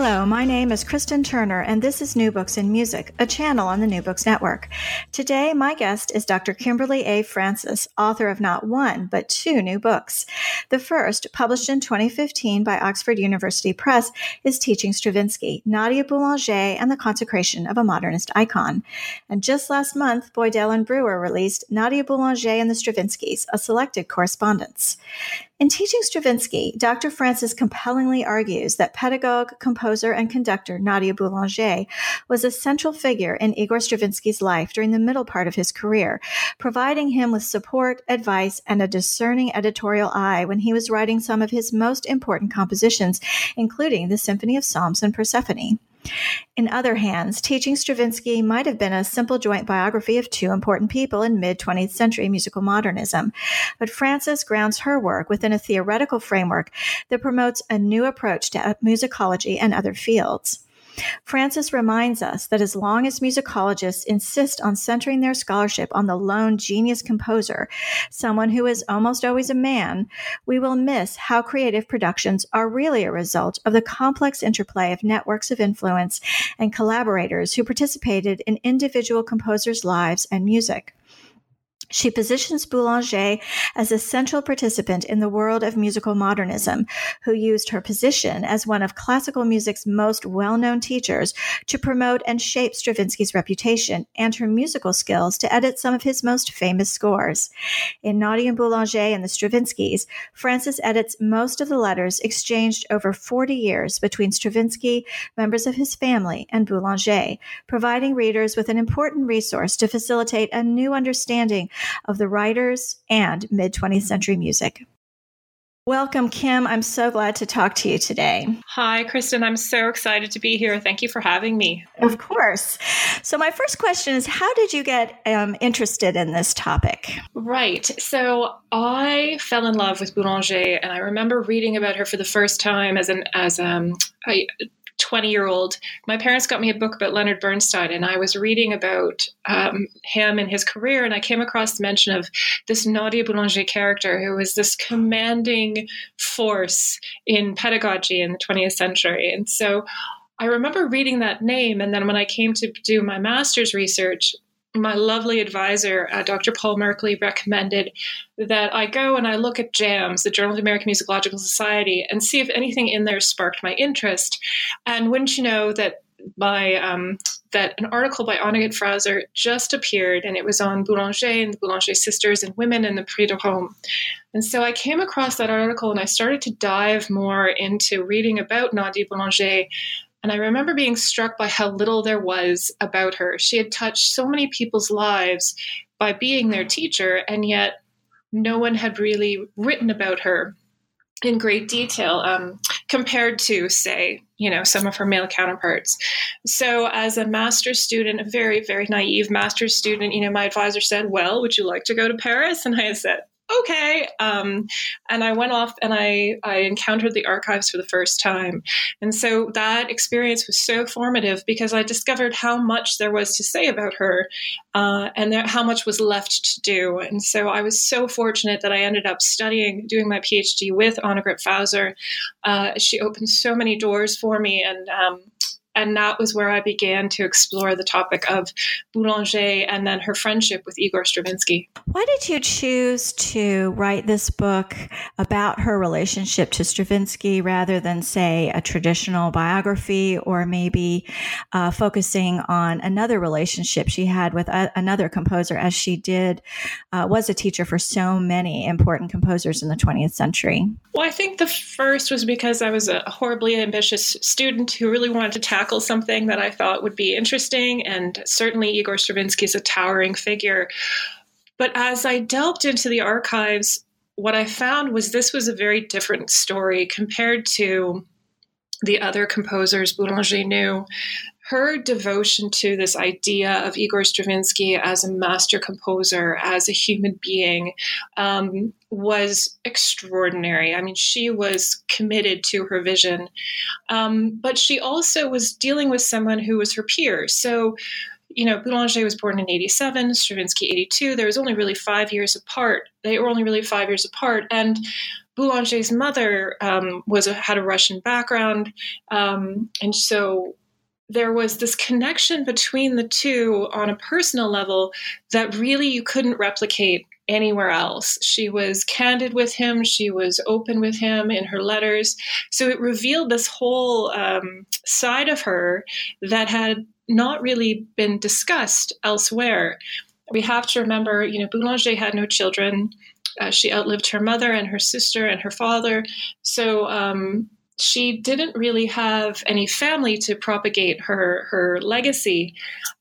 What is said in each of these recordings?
color my name is Kristen Turner, and this is New Books in Music, a channel on the New Books Network. Today, my guest is Dr. Kimberly A. Francis, author of not one, but two new books. The first, published in 2015 by Oxford University Press, is Teaching Stravinsky, Nadia Boulanger, and the Consecration of a Modernist Icon. And just last month, Boydell and Brewer released Nadia Boulanger and the Stravinskys, a selected correspondence. In teaching Stravinsky, Dr. Francis compellingly argues that pedagogue, composer, and conductor Nadia Boulanger was a central figure in Igor Stravinsky's life during the middle part of his career, providing him with support, advice, and a discerning editorial eye when he was writing some of his most important compositions, including the Symphony of Psalms and Persephone. In other hands, teaching Stravinsky might have been a simple joint biography of two important people in mid 20th century musical modernism. But Francis grounds her work within a theoretical framework that promotes a new approach to musicology and other fields. Francis reminds us that as long as musicologists insist on centering their scholarship on the lone genius composer, someone who is almost always a man, we will miss how creative productions are really a result of the complex interplay of networks of influence and collaborators who participated in individual composers' lives and music. She positions Boulanger as a central participant in the world of musical modernism, who used her position as one of classical music's most well known teachers to promote and shape Stravinsky's reputation and her musical skills to edit some of his most famous scores. In Nadia Boulanger and the Stravinskys, Francis edits most of the letters exchanged over 40 years between Stravinsky, members of his family, and Boulanger, providing readers with an important resource to facilitate a new understanding of the writers and mid 20th century music. Welcome, Kim. I'm so glad to talk to you today. Hi, Kristen. I'm so excited to be here. Thank you for having me. Of course. So, my first question is How did you get um, interested in this topic? Right. So, I fell in love with Boulanger, and I remember reading about her for the first time as an as um, a 20 year old, my parents got me a book about Leonard Bernstein, and I was reading about um, him and his career, and I came across the mention of this Nadia Boulanger character who was this commanding force in pedagogy in the 20th century. And so I remember reading that name, and then when I came to do my master's research, my lovely advisor, uh, Dr. Paul Merkley, recommended that I go and I look at JAMS, the Journal of the American Musicological Society, and see if anything in there sparked my interest. And wouldn't you know that my um, that an article by Annegret Fauser just appeared, and it was on Boulanger and the Boulanger sisters and women in the Prix de Rome. And so I came across that article, and I started to dive more into reading about Nadia Boulanger and I remember being struck by how little there was about her. She had touched so many people's lives by being their teacher, and yet no one had really written about her in great detail um, compared to, say, you know, some of her male counterparts. So, as a master's student, a very, very naive master's student, you know, my advisor said, Well, would you like to go to Paris? And I said, okay. Um, and I went off and I, I encountered the archives for the first time. And so that experience was so formative because I discovered how much there was to say about her uh, and there, how much was left to do. And so I was so fortunate that I ended up studying, doing my PhD with Annegret Fauser. Uh, she opened so many doors for me and um, and that was where I began to explore the topic of Boulanger and then her friendship with Igor Stravinsky. Why did you choose to write this book about her relationship to Stravinsky rather than, say, a traditional biography or maybe uh, focusing on another relationship she had with a- another composer, as she did, uh, was a teacher for so many important composers in the 20th century? Well, I think the first was because I was a horribly ambitious student who really wanted to tackle tackle something that I thought would be interesting. And certainly Igor Stravinsky is a towering figure. But as I delved into the archives, what I found was this was a very different story compared to the other composers Boulanger knew. Her devotion to this idea of Igor Stravinsky as a master composer, as a human being, um, was extraordinary. I mean, she was committed to her vision, um, but she also was dealing with someone who was her peer. So, you know, Boulanger was born in 87, Stravinsky 82. There was only really five years apart. They were only really five years apart. And Boulanger's mother um, was a, had a Russian background, um, and so there was this connection between the two on a personal level that really you couldn't replicate anywhere else. She was candid with him, she was open with him in her letters. So it revealed this whole um, side of her that had not really been discussed elsewhere. We have to remember, you know, Boulanger had no children. Uh, she outlived her mother and her sister and her father. So um, she didn't really have any family to propagate her her legacy,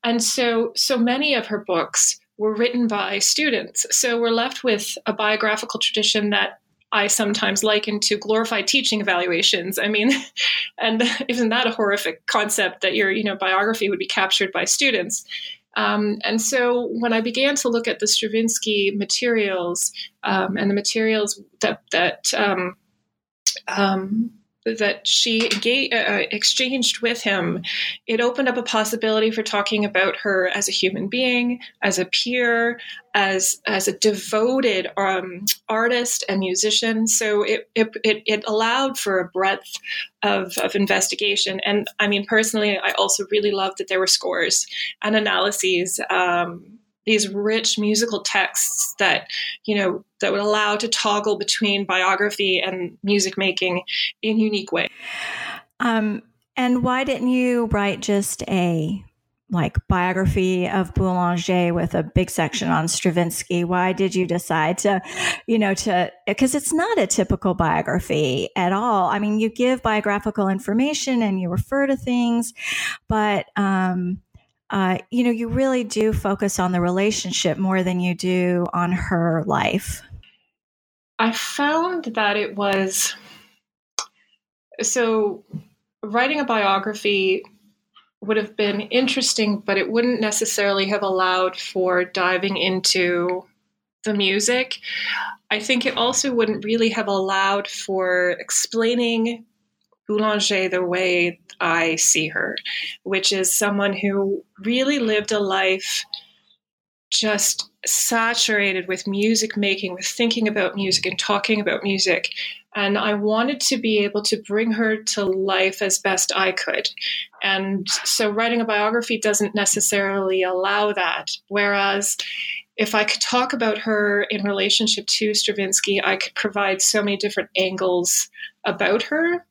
and so so many of her books were written by students. So we're left with a biographical tradition that I sometimes liken to glorified teaching evaluations. I mean, and isn't that a horrific concept that your you know biography would be captured by students? Um, and so when I began to look at the Stravinsky materials um, and the materials that that um, um that she uh, uh, exchanged with him, it opened up a possibility for talking about her as a human being, as a peer, as as a devoted um, artist and musician. So it, it, it it allowed for a breadth of of investigation. And I mean, personally, I also really loved that there were scores and analyses. Um, these rich musical texts that you know that would allow to toggle between biography and music making in unique ways. Um, and why didn't you write just a like biography of Boulanger with a big section on Stravinsky. Why did you decide to, you know, to, because it's not a typical biography at all. I mean, you give biographical information and you refer to things, but, um, uh, you know, you really do focus on the relationship more than you do on her life. I found that it was so writing a biography would have been interesting, but it wouldn't necessarily have allowed for diving into the music. I think it also wouldn't really have allowed for explaining Boulanger the way I see her, which is someone who really lived a life just saturated with music making, with thinking about music and talking about music. And I wanted to be able to bring her to life as best I could. And so writing a biography doesn't necessarily allow that. Whereas if I could talk about her in relationship to Stravinsky, I could provide so many different angles about her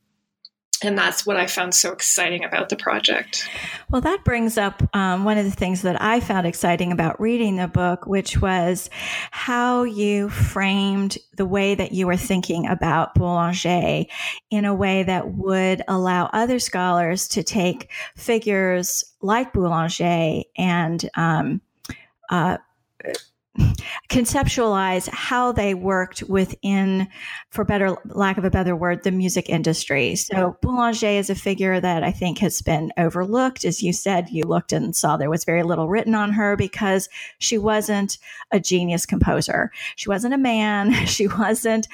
and that's what I found so exciting about the project. Well, that brings up um, one of the things that I found exciting about reading the book, which was how you framed the way that you were thinking about Boulanger in a way that would allow other scholars to take figures like Boulanger and um, uh, conceptualize how they worked within, for better lack of a better word, the music industry. So Boulanger is a figure that I think has been overlooked. As you said, you looked and saw there was very little written on her because she wasn't a genius composer. She wasn't a man. She wasn't,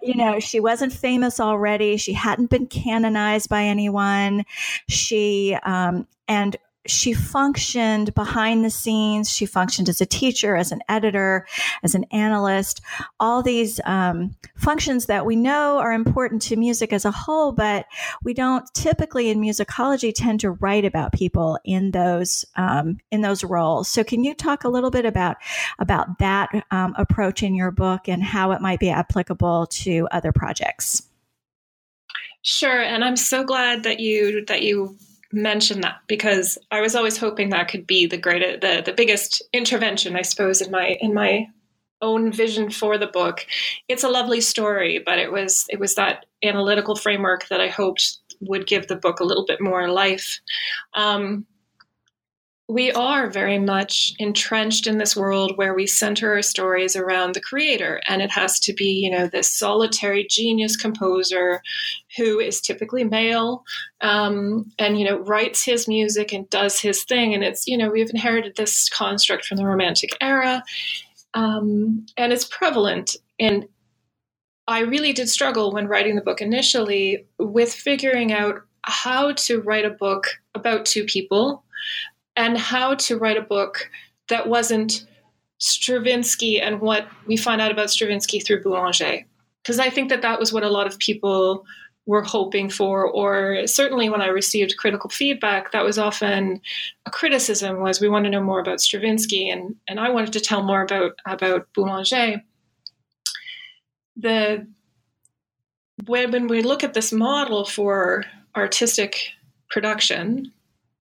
you know, she wasn't famous already. She hadn't been canonized by anyone. She um, and she functioned behind the scenes. She functioned as a teacher, as an editor, as an analyst, all these um, functions that we know are important to music as a whole, but we don't typically in musicology tend to write about people in those um, in those roles. So, can you talk a little bit about about that um, approach in your book and how it might be applicable to other projects? Sure, and I'm so glad that you that you mention that because I was always hoping that could be the greatest, the the biggest intervention, I suppose, in my in my own vision for the book. It's a lovely story, but it was it was that analytical framework that I hoped would give the book a little bit more life. Um, we are very much entrenched in this world where we center our stories around the creator and it has to be you know this solitary genius composer who is typically male um, and you know writes his music and does his thing and it's you know we've inherited this construct from the romantic era um, and it's prevalent. And i really did struggle when writing the book initially with figuring out how to write a book about two people and how to write a book that wasn't Stravinsky and what we find out about Stravinsky through Boulanger. Because I think that that was what a lot of people were hoping for, or certainly when I received critical feedback, that was often a criticism was we want to know more about Stravinsky, and, and I wanted to tell more about, about Boulanger. The when we look at this model for artistic production,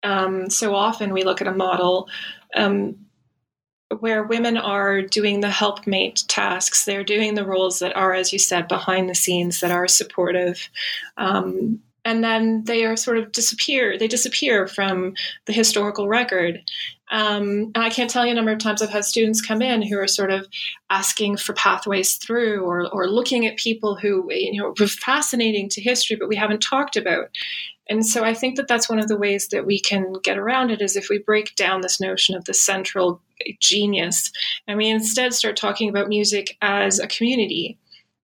um, so often we look at a model um, where women are doing the helpmate tasks. They're doing the roles that are, as you said, behind the scenes, that are supportive. Um, and then they are sort of disappear. They disappear from the historical record. Um, and I can't tell you a number of times I've had students come in who are sort of asking for pathways through or, or looking at people who you know were fascinating to history, but we haven't talked about. And so I think that that's one of the ways that we can get around it is if we break down this notion of the central genius and we instead start talking about music as a community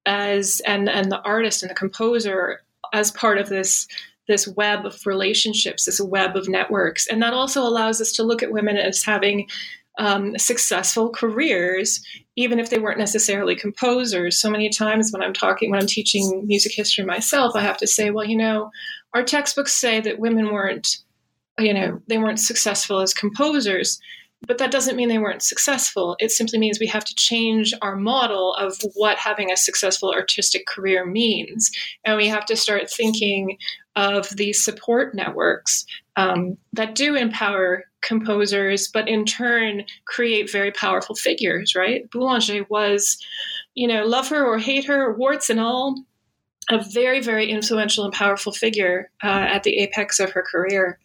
as and and the artist and the composer as part of this this web of relationships this web of networks and that also allows us to look at women as having um, successful careers, even if they weren't necessarily composers. So many times when I'm talking, when I'm teaching music history myself, I have to say, well, you know, our textbooks say that women weren't, you know, they weren't successful as composers. But that doesn't mean they weren't successful. It simply means we have to change our model of what having a successful artistic career means. And we have to start thinking of these support networks um, that do empower composers, but in turn create very powerful figures, right? Boulanger was, you know, love her or hate her, warts and all, a very, very influential and powerful figure uh, at the apex of her career.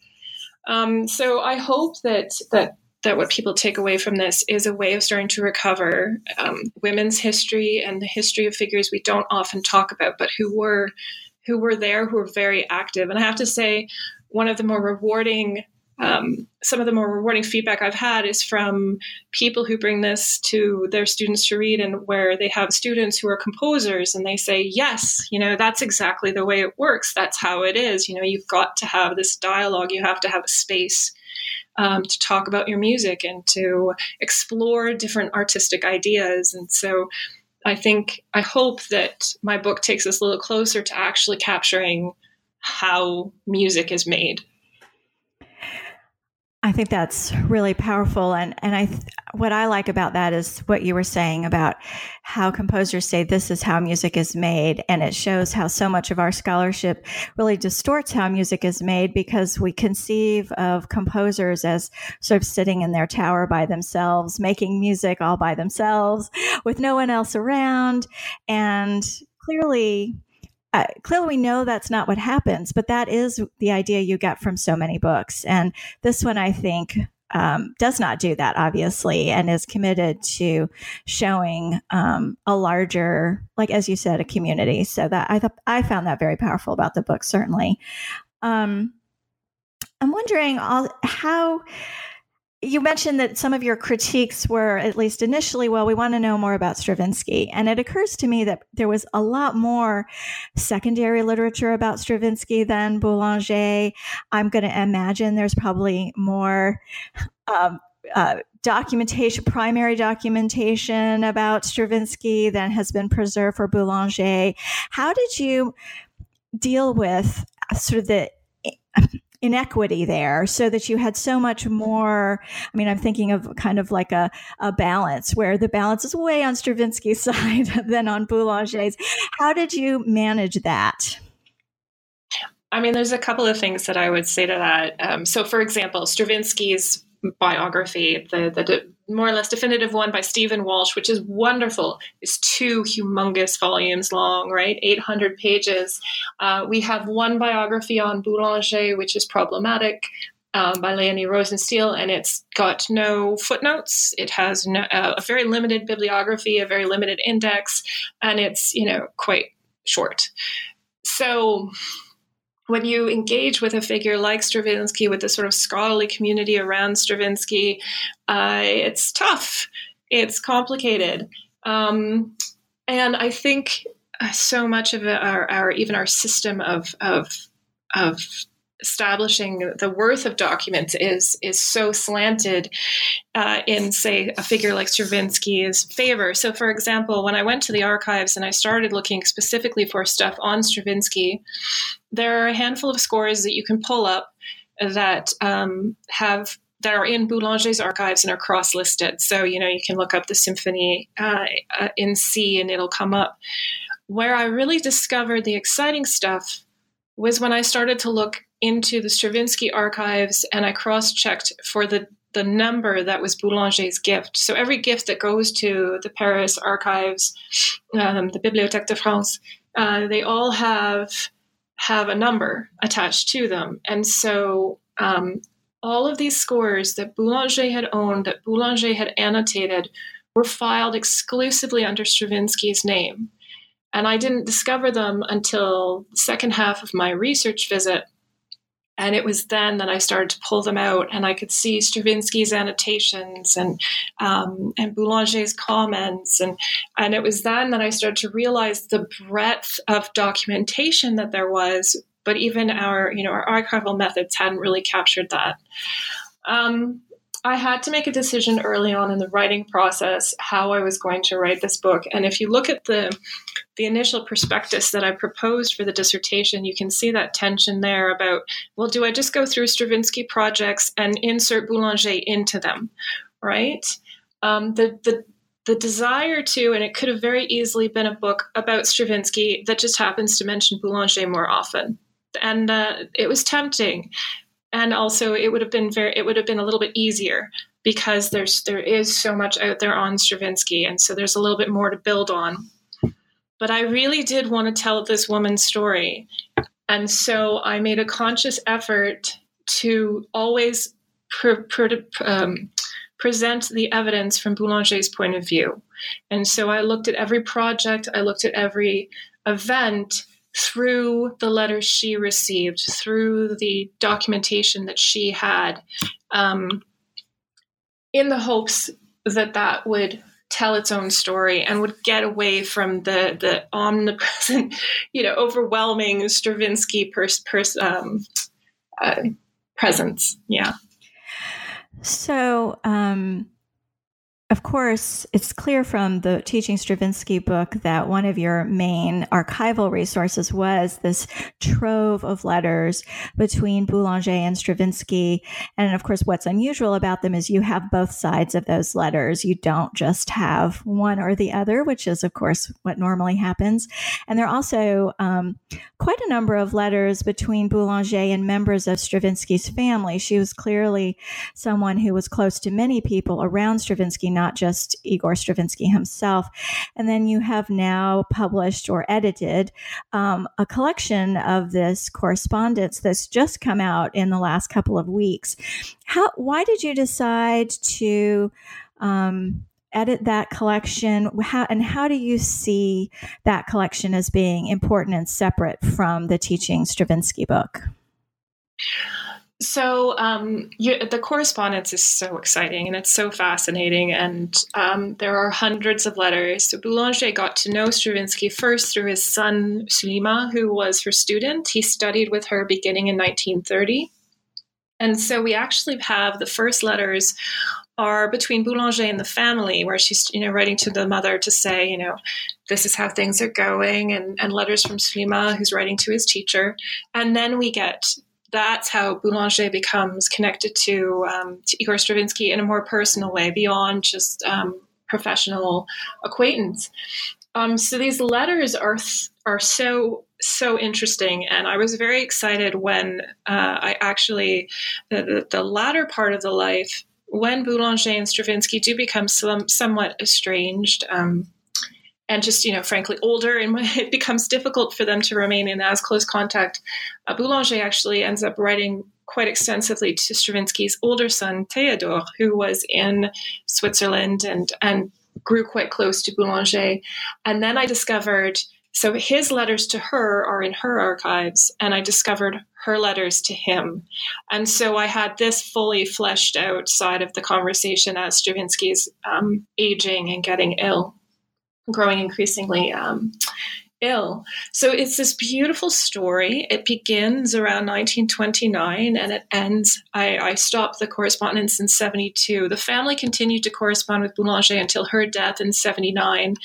Um, so I hope that that that what people take away from this is a way of starting to recover um, women's history and the history of figures we don't often talk about, but who were who were there, who were very active. And I have to say, one of the more rewarding um, some of the more rewarding feedback I've had is from people who bring this to their students to read, and where they have students who are composers, and they say, "Yes, you know, that's exactly the way it works. That's how it is. You know, you've got to have this dialogue. You have to have a space um, to talk about your music and to explore different artistic ideas." And so, I think I hope that my book takes us a little closer to actually capturing how music is made I think that's really powerful, and and I what I like about that is what you were saying about how composers say this is how music is made, and it shows how so much of our scholarship really distorts how music is made because we conceive of composers as sort of sitting in their tower by themselves, making music all by themselves with no one else around, and clearly uh, clearly we know that's not what happens, but that is the idea you get from so many books. And this one, I think, um, does not do that, obviously, and is committed to showing um, a larger, like as you said, a community. So that I thought I found that very powerful about the book. Certainly, um, I'm wondering all, how you mentioned that some of your critiques were, at least initially, well, we want to know more about Stravinsky. And it occurs to me that there was a lot more secondary literature about Stravinsky than Boulanger. I'm going to imagine there's probably more. Um, uh, documentation, primary documentation about Stravinsky than has been preserved for Boulanger. How did you deal with sort of the inequity there so that you had so much more i mean i'm thinking of kind of like a, a balance where the balance is way on stravinsky's side than on boulanger's. How did you manage that? I mean there's a couple of things that i would say to that. Um, so for example stravinsky's biography the, the more or less definitive one by Stephen Walsh, which is wonderful, is two humongous volumes long, right? 800 pages. Uh, we have one biography on Boulanger, which is problematic. um, by Leonie Rosenstiel, and it's got no footnotes. It has no, uh, a very limited bibliography, a very limited index, and it's you know quite short. So when you engage with a figure like Stravinsky, with the sort of scholarly community around Stravinsky, uh, it's tough. It's complicated. Um, and I think uh, so much of our, our even our system of, of, of establishing the worth of documents is is so slanted uh, in say a figure like Stravinsky's favor. So, for example, when I went to the archives and I started looking specifically for stuff on Stravinsky, there are a handful of scores that you can pull up that um, have that are in Boulanger's archives and are cross-listed. So you know you can look up the symphony uh, uh, in C and it'll come up. Where I really discovered the exciting stuff was when I started to look into the Stravinsky archives and I cross checked for the the number that was Boulanger's gift. So every gift that goes to the Paris archives, um, the Bibliothèque de France, uh, they all have have a number attached to them, and so um, all of these scores that Boulanger had owned, that Boulanger had annotated, were filed exclusively under Stravinsky's name. And I didn't discover them until the second half of my research visit. And it was then that I started to pull them out, and I could see Stravinsky's annotations and um, and Boulanger's comments, and and it was then that I started to realize the breadth of documentation that there was. But even our you know our archival methods hadn't really captured that. Um, I had to make a decision early on in the writing process how I was going to write this book. And if you look at the the initial prospectus that I proposed for the dissertation, you can see that tension there about, well, do I just go through Stravinsky projects and insert Boulanger into them, right? Um, the the the desire to, and it could have very easily been a book about Stravinsky that just happens to mention Boulanger more often. And uh, it was tempting and also it would have been very it would have been a little bit easier because there's there is so much out there on Stravinsky and so there's a little bit more to build on but I really did want to tell this woman's story. And so I made a conscious effort to always pre- pre- um, present the evidence from Boulanger's point of view. And so I looked at every project I looked at every event through the letters she received, through the documentation that she had, um, in the hopes that that would tell its own story and would get away from the the omnipresent, you know, overwhelming Stravinsky pers- pers- um, uh, presence. Yeah. So, um, of course, it's clear from the Teaching Stravinsky book that one of your main archival resources was this trove of letters between Boulanger and Stravinsky. And of course, what's unusual about them is you have both sides of those letters. You don't just have one or the other, which is, of course, what normally happens. And there are also um, quite a number of letters between Boulanger and members of Stravinsky's family. She was clearly someone who was close to many people around Stravinsky, not just Igor Stravinsky himself. And then you have now published or edited um, a collection of this correspondence that's just come out in the last couple of weeks. How? Why did you decide to? Um, edit that collection how, and how do you see that collection as being important and separate from the teaching stravinsky book so um, you, the correspondence is so exciting and it's so fascinating, and um, there are hundreds of letters. So Boulanger got to know Stravinsky first through his son Soulima, who was her student. He studied with her beginning in 1930, and so we actually have the first letters are between Boulanger and the family, where she's you know writing to the mother to say you know this is how things are going, and, and letters from Soulima, who's writing to his teacher, and then we get that's how Boulanger becomes connected to, um, to Igor Stravinsky in a more personal way beyond just um, professional acquaintance. Um, so these letters are are so so interesting, and I was very excited when uh, I actually the, the, the latter part of the life when Boulanger and Stravinsky do become some, somewhat estranged. Um, and just you know frankly older and it becomes difficult for them to remain in as close contact uh, boulanger actually ends up writing quite extensively to Stravinsky's older son, Theodore, who was in Switzerland and, and grew quite close to Boulanger. And then I discovered so his letters to her are in her archives, and I discovered her letters to him. And so I had this fully fleshed out side of the conversation as Stravinsky's um, aging and getting ill, growing increasingly um, ill. So it's this beautiful story. It begins around 1929 and it ends. I, I stopped the correspondence in 72. The family continued to correspond with Boulanger until her death in 79.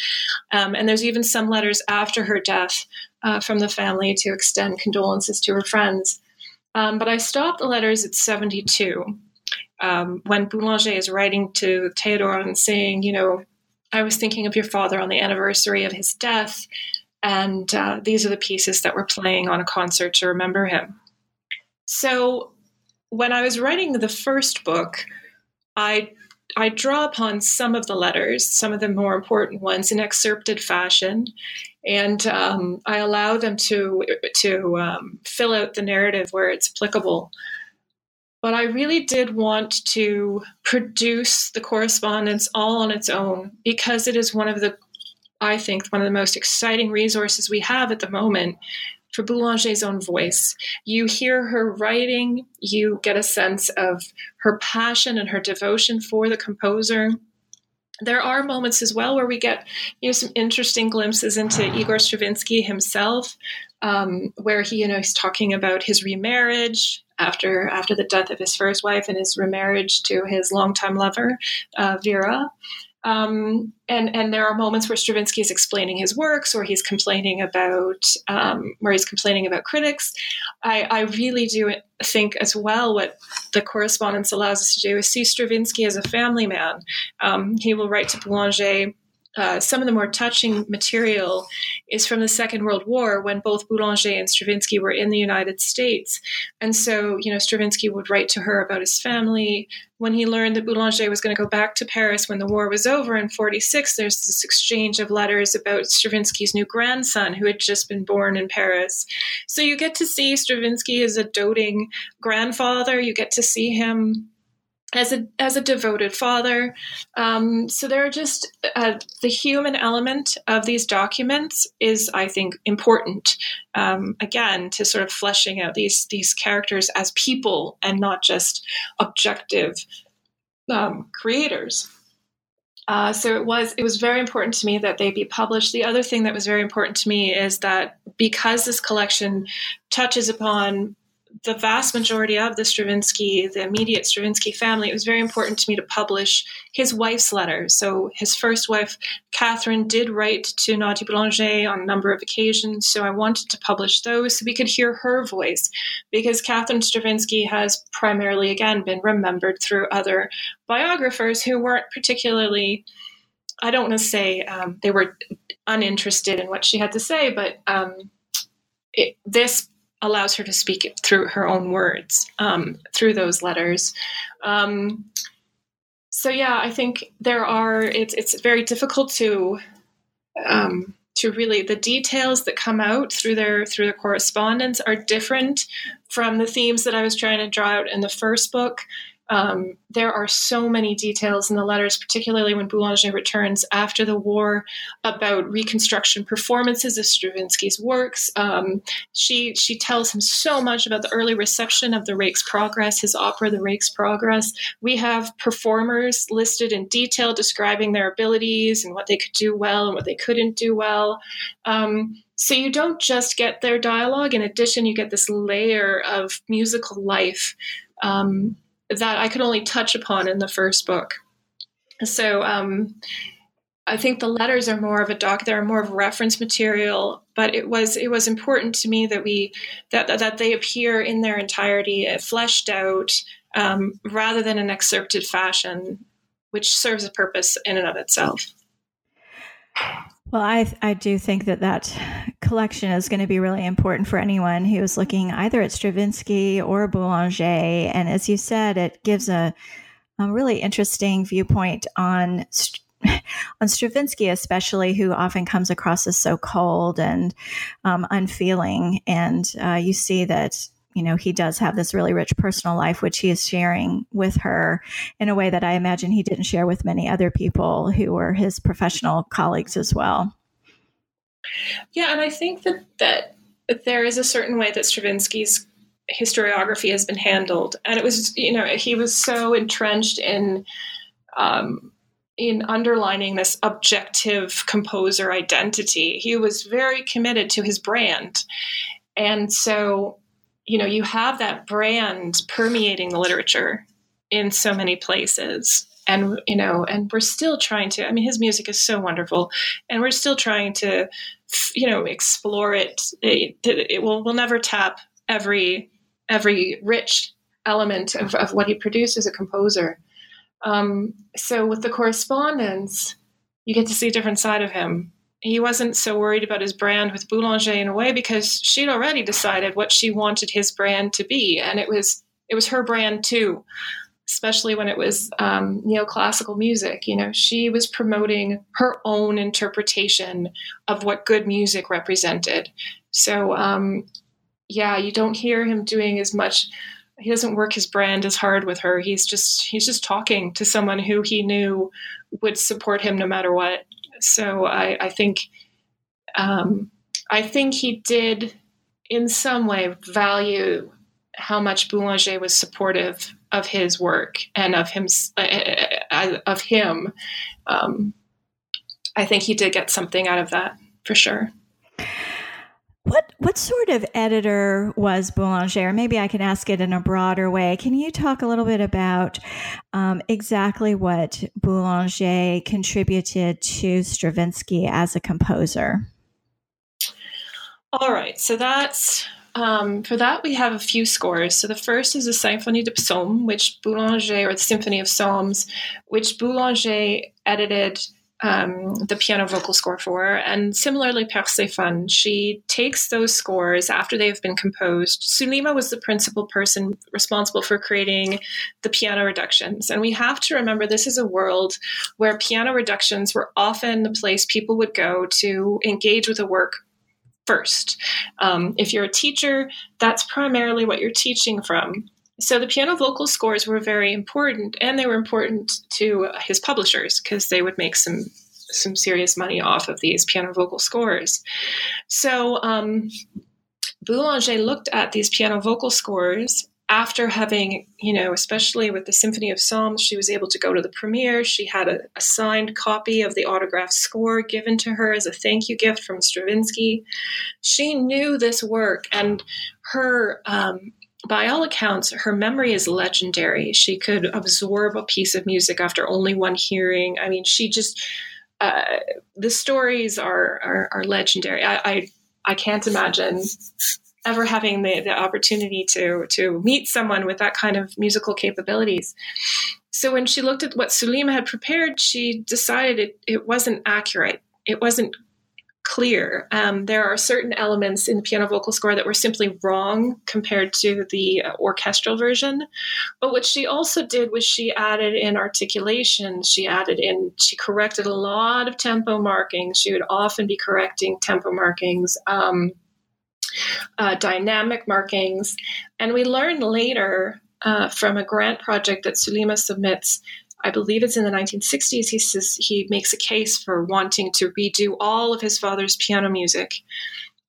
Um, and there's even some letters after her death uh, from the family to extend condolences to her friends. Um, but I stopped the letters at 72. Um, when Boulanger is writing to Theodore and saying, you know, I was thinking of your father on the anniversary of his death and uh, these are the pieces that we're playing on a concert to remember him. So when I was writing the first book, I I draw upon some of the letters, some of the more important ones, in excerpted fashion, and um, I allow them to to um, fill out the narrative where it's applicable. But I really did want to produce the correspondence all on its own because it is one of the I think, one of the most exciting resources we have at the moment for Boulanger's own voice. You hear her writing, you get a sense of her passion and her devotion for the composer. There are moments as well where we get you know some interesting glimpses into Igor Stravinsky himself, um, where he you know he's talking about his remarriage after after the death of his first wife and his remarriage to his longtime lover uh, Vera. Um, and and there are moments where Stravinsky is explaining his works, or he's complaining about um, where he's complaining about critics. I, I really do think as well what the correspondence allows us to do is see Stravinsky as a family man. Um, he will write to Boulanger uh, some of the more touching material is from the Second World War when both Boulanger and Stravinsky were in the United States. And so, you know, Stravinsky would write to her about his family. When he learned that Boulanger was going to go back to Paris when the war was over in 46, there's this exchange of letters about Stravinsky's new grandson who had just been born in Paris. So you get to see Stravinsky as a doting grandfather. You get to see him as a as a devoted father. Um, so there are just uh, the human element of these documents is, I think, important. Um, again, to sort of fleshing out these these characters as people and not just objective um, creators. Uh, so it was it was very important to me that they be published. The other thing that was very important to me is that because this collection touches upon the vast majority of the Stravinsky, the immediate Stravinsky family, it was very important to me to publish his wife's letters. So his first wife, Catherine, did write to Nadia Boulanger on a number of occasions. So I wanted to publish those so we could hear her voice because Catherine Stravinsky has primarily, again, been remembered through other biographers who weren't particularly. I don't want to say um, they were uninterested in what she had to say, but um, it, this allows her to speak through her own words, um, through those letters. Um, so yeah, I think there are. It's it's very difficult to um, to really the details that come out through their through the correspondence are different from the themes that I was trying to draw out in the first book. Um, there are so many details in the letters, particularly when Boulanger returns after the war, about reconstruction performances of Stravinsky's works. Um, she she tells him so much about the early reception of the Rake's Progress, his opera, The Rake's Progress. We have performers listed in detail describing their abilities and what they could do well and what they couldn't do well. Um, so you don't just get their dialogue. In addition, you get this layer of musical life. Um, that I could only touch upon in the first book. So um, I think the letters are more of a doc; they're more of reference material. But it was it was important to me that we that that they appear in their entirety, uh, fleshed out, um, rather than an excerpted fashion, which serves a purpose in and of itself. Well, I I do think that that collection is going to be really important for anyone who is looking either at Stravinsky or Boulanger. And as you said, it gives a, a really interesting viewpoint on on Stravinsky, especially, who often comes across as so cold and um, unfeeling. And uh, you see that you know, he does have this really rich personal life, which he is sharing with her in a way that I imagine he didn't share with many other people who were his professional colleagues as well. Yeah, and I think that that there is a certain way that Stravinsky's historiography has been handled, and it was you know he was so entrenched in um, in underlining this objective composer identity. He was very committed to his brand, and so you know you have that brand permeating the literature in so many places. And you know and we're still trying to i mean his music is so wonderful. And we're still trying to you know explore it. It, it will we'll never tap every every rich element of, of what he produced as a composer. Um, so with the correspondence you get to see a different side of him he wasn't so worried about his brand with boulanger in a way because she'd already decided what she wanted his brand to be and it was it was her brand too especially when it was um, neoclassical music. You know, she was promoting her own interpretation of what good music represented. So, um, yeah, you don't hear him doing as much. He doesn't work his brand as hard with her. He's just he's just talking to someone who he knew would support him no matter what. So I, I think um, I think he did in some way value how much Boulanger was supportive of his work and of him uh, uh, of him. Um, I think he did get something out of that for sure. What what sort of editor was Boulanger? Maybe I can ask it in a broader way. Can you talk a little bit about um, exactly what Boulanger contributed to Stravinsky as a composer? All right, so that's um, for that, we have a few scores. So the first is the Symphonie de Psaumes, which Boulanger, or the Symphony of Psalms, which Boulanger edited um, the piano vocal score for. And similarly, Perséphone, she takes those scores after they have been composed. Soulima was the principal person responsible for creating the piano reductions. And we have to remember this is a world where piano reductions were often the place people would go to engage with a work first. Um, if you're a teacher, that's primarily what you're teaching from. So the piano vocal scores were very important, and they were important to his publishers because they would make some some serious money off of these piano vocal scores. So um, Boulanger looked at these piano vocal scores after having, you know, especially with the Symphony of Psalms, she was able to go to the premiere. She had a, a, signed copy of the autographed score given to her as a thank you gift from Stravinsky. She knew this work, and her, um, by all accounts, her memory is legendary. She could absorb a piece of music after only one hearing. I mean, she just, uh, the stories are, are, are legendary. I, I, I can't imagine ever having the, the opportunity to to meet someone with that kind of musical capabilities. So when she looked at what Soulima had prepared, she decided it, it wasn't accurate. It wasn't clear. Um, there are certain elements in the piano vocal score that were simply wrong compared to the orchestral version. But what she also did was she added in articulation, she added in, she corrected a lot of tempo markings. She would often be correcting tempo markings. Um, uh, dynamic markings. And we learn later uh, from a grant project that Soulima submits. I believe it's in the 1960s. He says he makes a case for wanting to redo all of his father's piano music.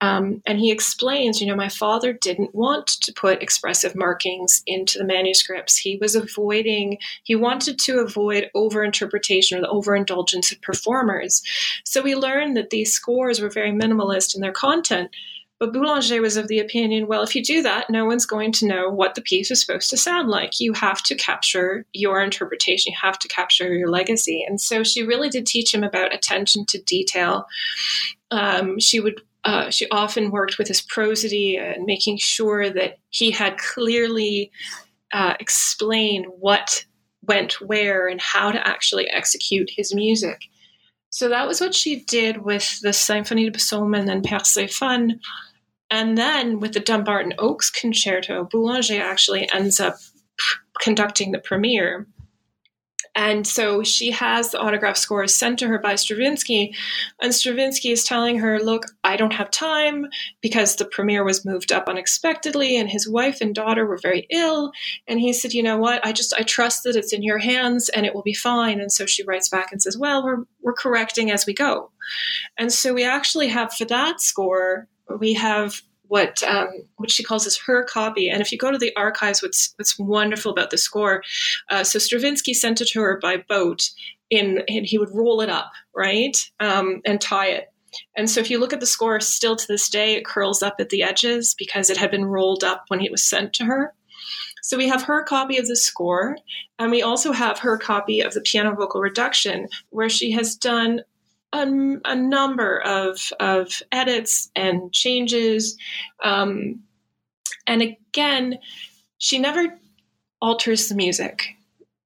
Um, and he explains, you know, my father didn't want to put expressive markings into the manuscripts. He was avoiding, he wanted to avoid overinterpretation or the overindulgence of performers. So we learned that these scores were very minimalist in their content. But Boulanger was of the opinion well, if you do that, no one's going to know what the piece is supposed to sound like. You have to capture your interpretation, you have to capture your legacy. And so she really did teach him about attention to detail. Um, she would uh, she often worked with his prosody and making sure that he had clearly uh, explained what went where and how to actually execute his music. So that was what she did with the Symphonie de Psaumes and then Perséphone. And then with the Dumbarton Oaks Concerto, Boulanger actually ends up conducting the premiere. And so she has the autograph scores sent to her by Stravinsky, and Stravinsky is telling her, Look, I don't have time because the premiere was moved up unexpectedly, and his wife and daughter were very ill. And he said, You know what? I just, I trust that it's in your hands and it will be fine. And so she writes back and says, Well, we're, we're correcting as we go. And so we actually have for that score, we have what um, what she calls as her copy. And if you go to the archives, what's what's wonderful about the score? Uh, so Stravinsky sent it to her by boat, in and he would roll it up right um, and tie it. And so if you look at the score, still to this day, it curls up at the edges because it had been rolled up when it was sent to her. So we have her copy of the score, and we also have her copy of the piano vocal reduction, where she has done a, a number of, of edits and changes. Um, and again, she never alters the music.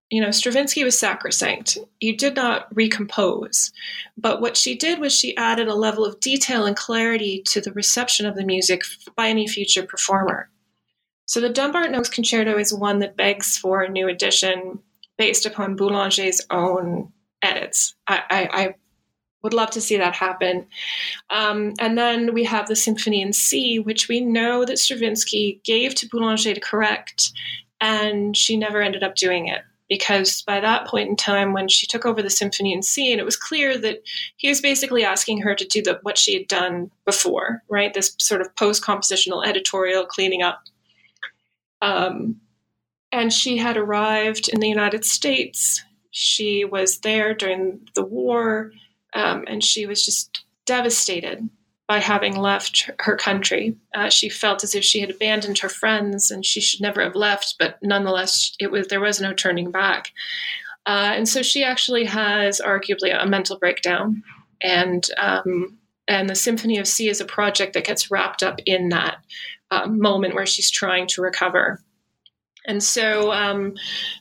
You know, Stravinsky was sacrosanct. You did not recompose. But what she did was she added a level of detail and clarity to the reception of the music by any future performer. So the Dumbarton Oaks Concerto is one that begs for a new edition based upon Boulanger's own edits. I, I, I would love to see that happen. Um, and then we have the Symphony in C, which we know that Stravinsky gave to Boulanger to correct, and she never ended up doing it because by that point in time, when she took over the Symphony in C, and it was clear that he was basically asking her to do the, what she had done before, right? This sort of post compositional editorial cleaning up. Um, and she had arrived in the United States. She was there during the war um, and she was just devastated by having left her country. Uh, she felt as if she had abandoned her friends, and she should never have left. But nonetheless, it was there was no turning back. Uh, and so she actually has arguably a mental breakdown, and um, and the Symphony of C is a project that gets wrapped up in that uh, moment where she's trying to recover. And so um,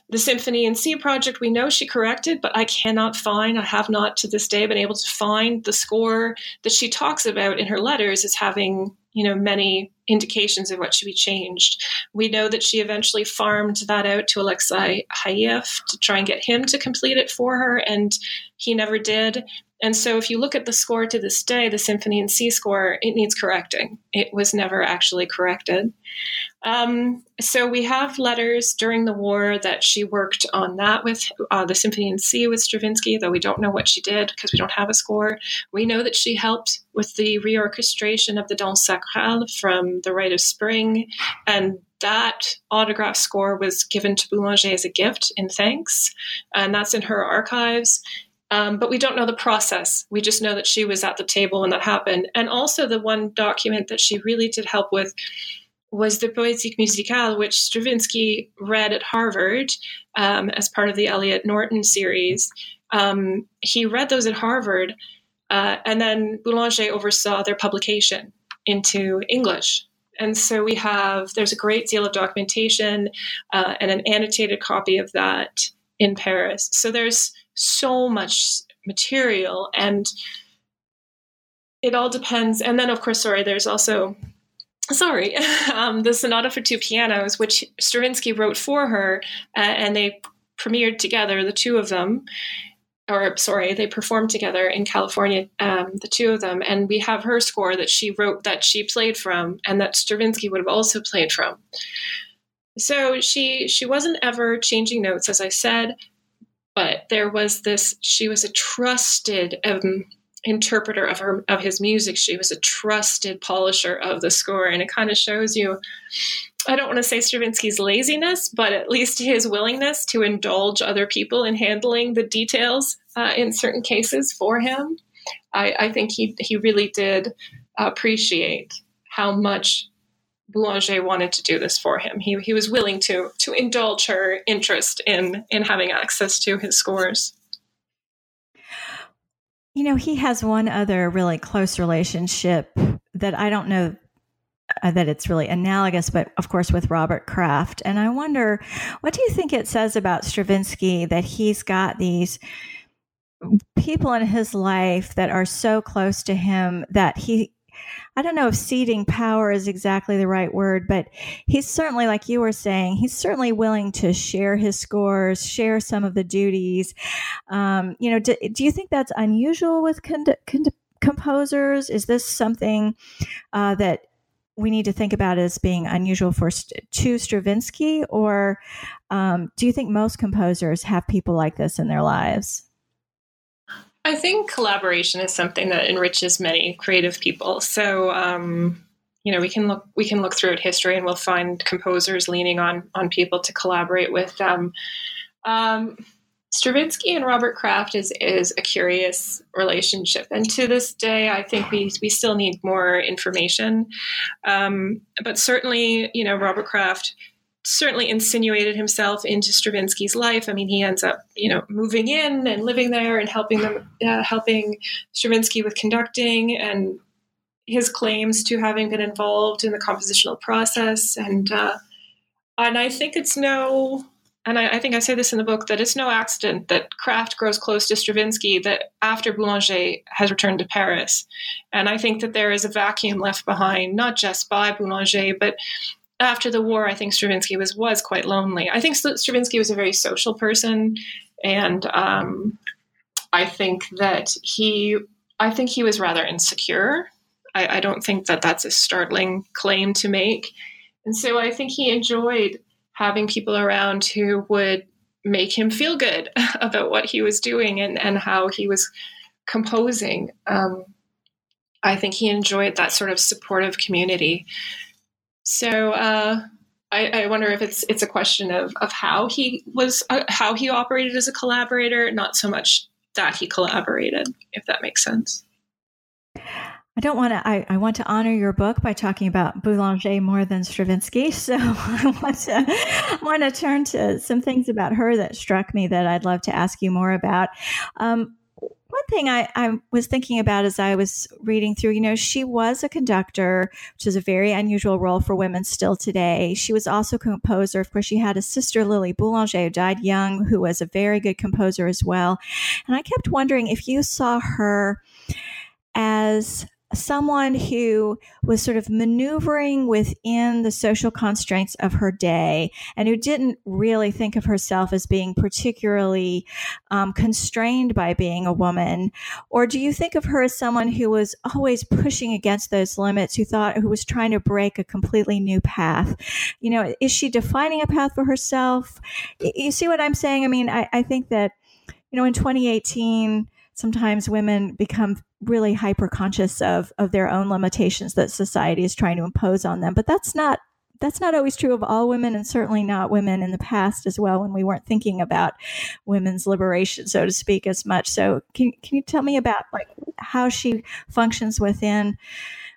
the Symphony in C project, we know she corrected, but I cannot find, I have not to this day been able to find the score that she talks about in her letters as having, you know, many indications of what should be changed. We know that she eventually farmed that out to Alexei Haieff to try and get him to complete it for her, and he never did. And so, if you look at the score to this day, the Symphony in C score, it needs correcting. It was never actually corrected. Um, so, we have letters during the war that she worked on that with uh, the Symphony in C with Stravinsky, though we don't know what she did because we don't have a score. We know that she helped with the reorchestration of the Danse Sacrale from The Rite of Spring, and that autograph score was given to Boulanger as a gift in thanks, and that's in her archives. Um, but we don't know the process. We just know that she was at the table when that happened. And also, the one document that she really did help with was the Poétique Musicale, which Stravinsky read at Harvard um, as part of the Eliot Norton series. Um, he read those at Harvard, uh, and then Boulanger oversaw their publication into English. And so we have, there's a great deal of documentation uh, and an annotated copy of that in Paris. So there's so much material and it all depends. And then of course sorry there's also sorry um, the sonata for two pianos which stravinsky wrote for her uh, and they premiered together the two of them or sorry they performed together in california um, the two of them. And we have her score that she wrote that she played from and that stravinsky would have also played from. So she she wasn't ever changing notes as i said but there was this she was a trusted um, interpreter of her of his music. She was a trusted polisher of the score and it kind of shows you i don't want to say stravinsky's laziness but at least his willingness to indulge other people in handling the details uh, in certain cases for him. I, I think he he really did appreciate how much Boulanger wanted to do this for him. He, he was willing to to indulge her interest in in having access to his scores. You know, he has one other really close relationship that I don't know uh, that it's really analogous, but of course with Robert Craft. And I wonder, what do you think it says about Stravinsky that he's got these people in his life that are so close to him that he I don't know if ceding power is exactly the right word, but he's certainly, like you were saying, he's certainly willing to share his scores, share some of the duties. Um, you know, do, do, you think that's unusual with con- con- composers? Is this something uh, that we need to think about as being unusual for to Stravinsky, or um, do you think most composers have people like this in their lives? I think collaboration is something that enriches many creative people. So, um, you know, we can look we can look throughout history, and we'll find composers leaning on on people to collaborate with them. Um, Stravinsky and Robert Craft is is a curious relationship, and to this day, I think we we still need more information. Um, but certainly, you know, Robert Craft certainly insinuated himself into Stravinsky's life. I mean, he ends up, you know, moving in and living there and helping them, uh, helping Stravinsky with conducting and his claims to having been involved in the compositional process. And uh, and I think it's no, and I, I, think I say this in the book that it's no accident that Craft grows close to Stravinsky that after Boulanger has returned to Paris. And I think that there is a vacuum left behind, not just by Boulanger, but after the war, I think Stravinsky was was quite lonely. I think Stravinsky was a very social person, and um, I think that he, I think he was rather insecure. I, I don't think that that's a startling claim to make, and so I think he enjoyed having people around who would make him feel good about what he was doing and and how he was composing. Um, I think he enjoyed that sort of supportive community. So uh, I, I, wonder if it's it's a question of of how he was uh, how he operated as a collaborator, not so much that he collaborated, if that makes sense. I don't want to. I, I, want to honor your book by talking about Boulanger more than Stravinsky. So I want to want to turn to some things about her that struck me that I'd love to ask you more about. Um, one thing I, I, was thinking about as I was reading through, you know, she was a conductor, which is a very unusual role for women still today. She was also a composer. Of course, she had a sister, Lily Boulanger, who died young, who was a very good composer as well. And I kept wondering if you saw her as someone who was sort of maneuvering within the social constraints of her day and who didn't really think of herself as being particularly um, constrained by being a woman? Or do you think of her as someone who was always pushing against those limits, who thought, who was trying to break a completely new path? You know, is she defining a path for herself? You see what I'm saying? I mean, I, I think that, you know, in 2018, sometimes women become really hyper conscious of of their own limitations that society is trying to impose on them. But that's not that's not always true of all women and certainly not women in the past as well when we weren't thinking about women's liberation so to speak as much. So can, can you tell me about like how she functions within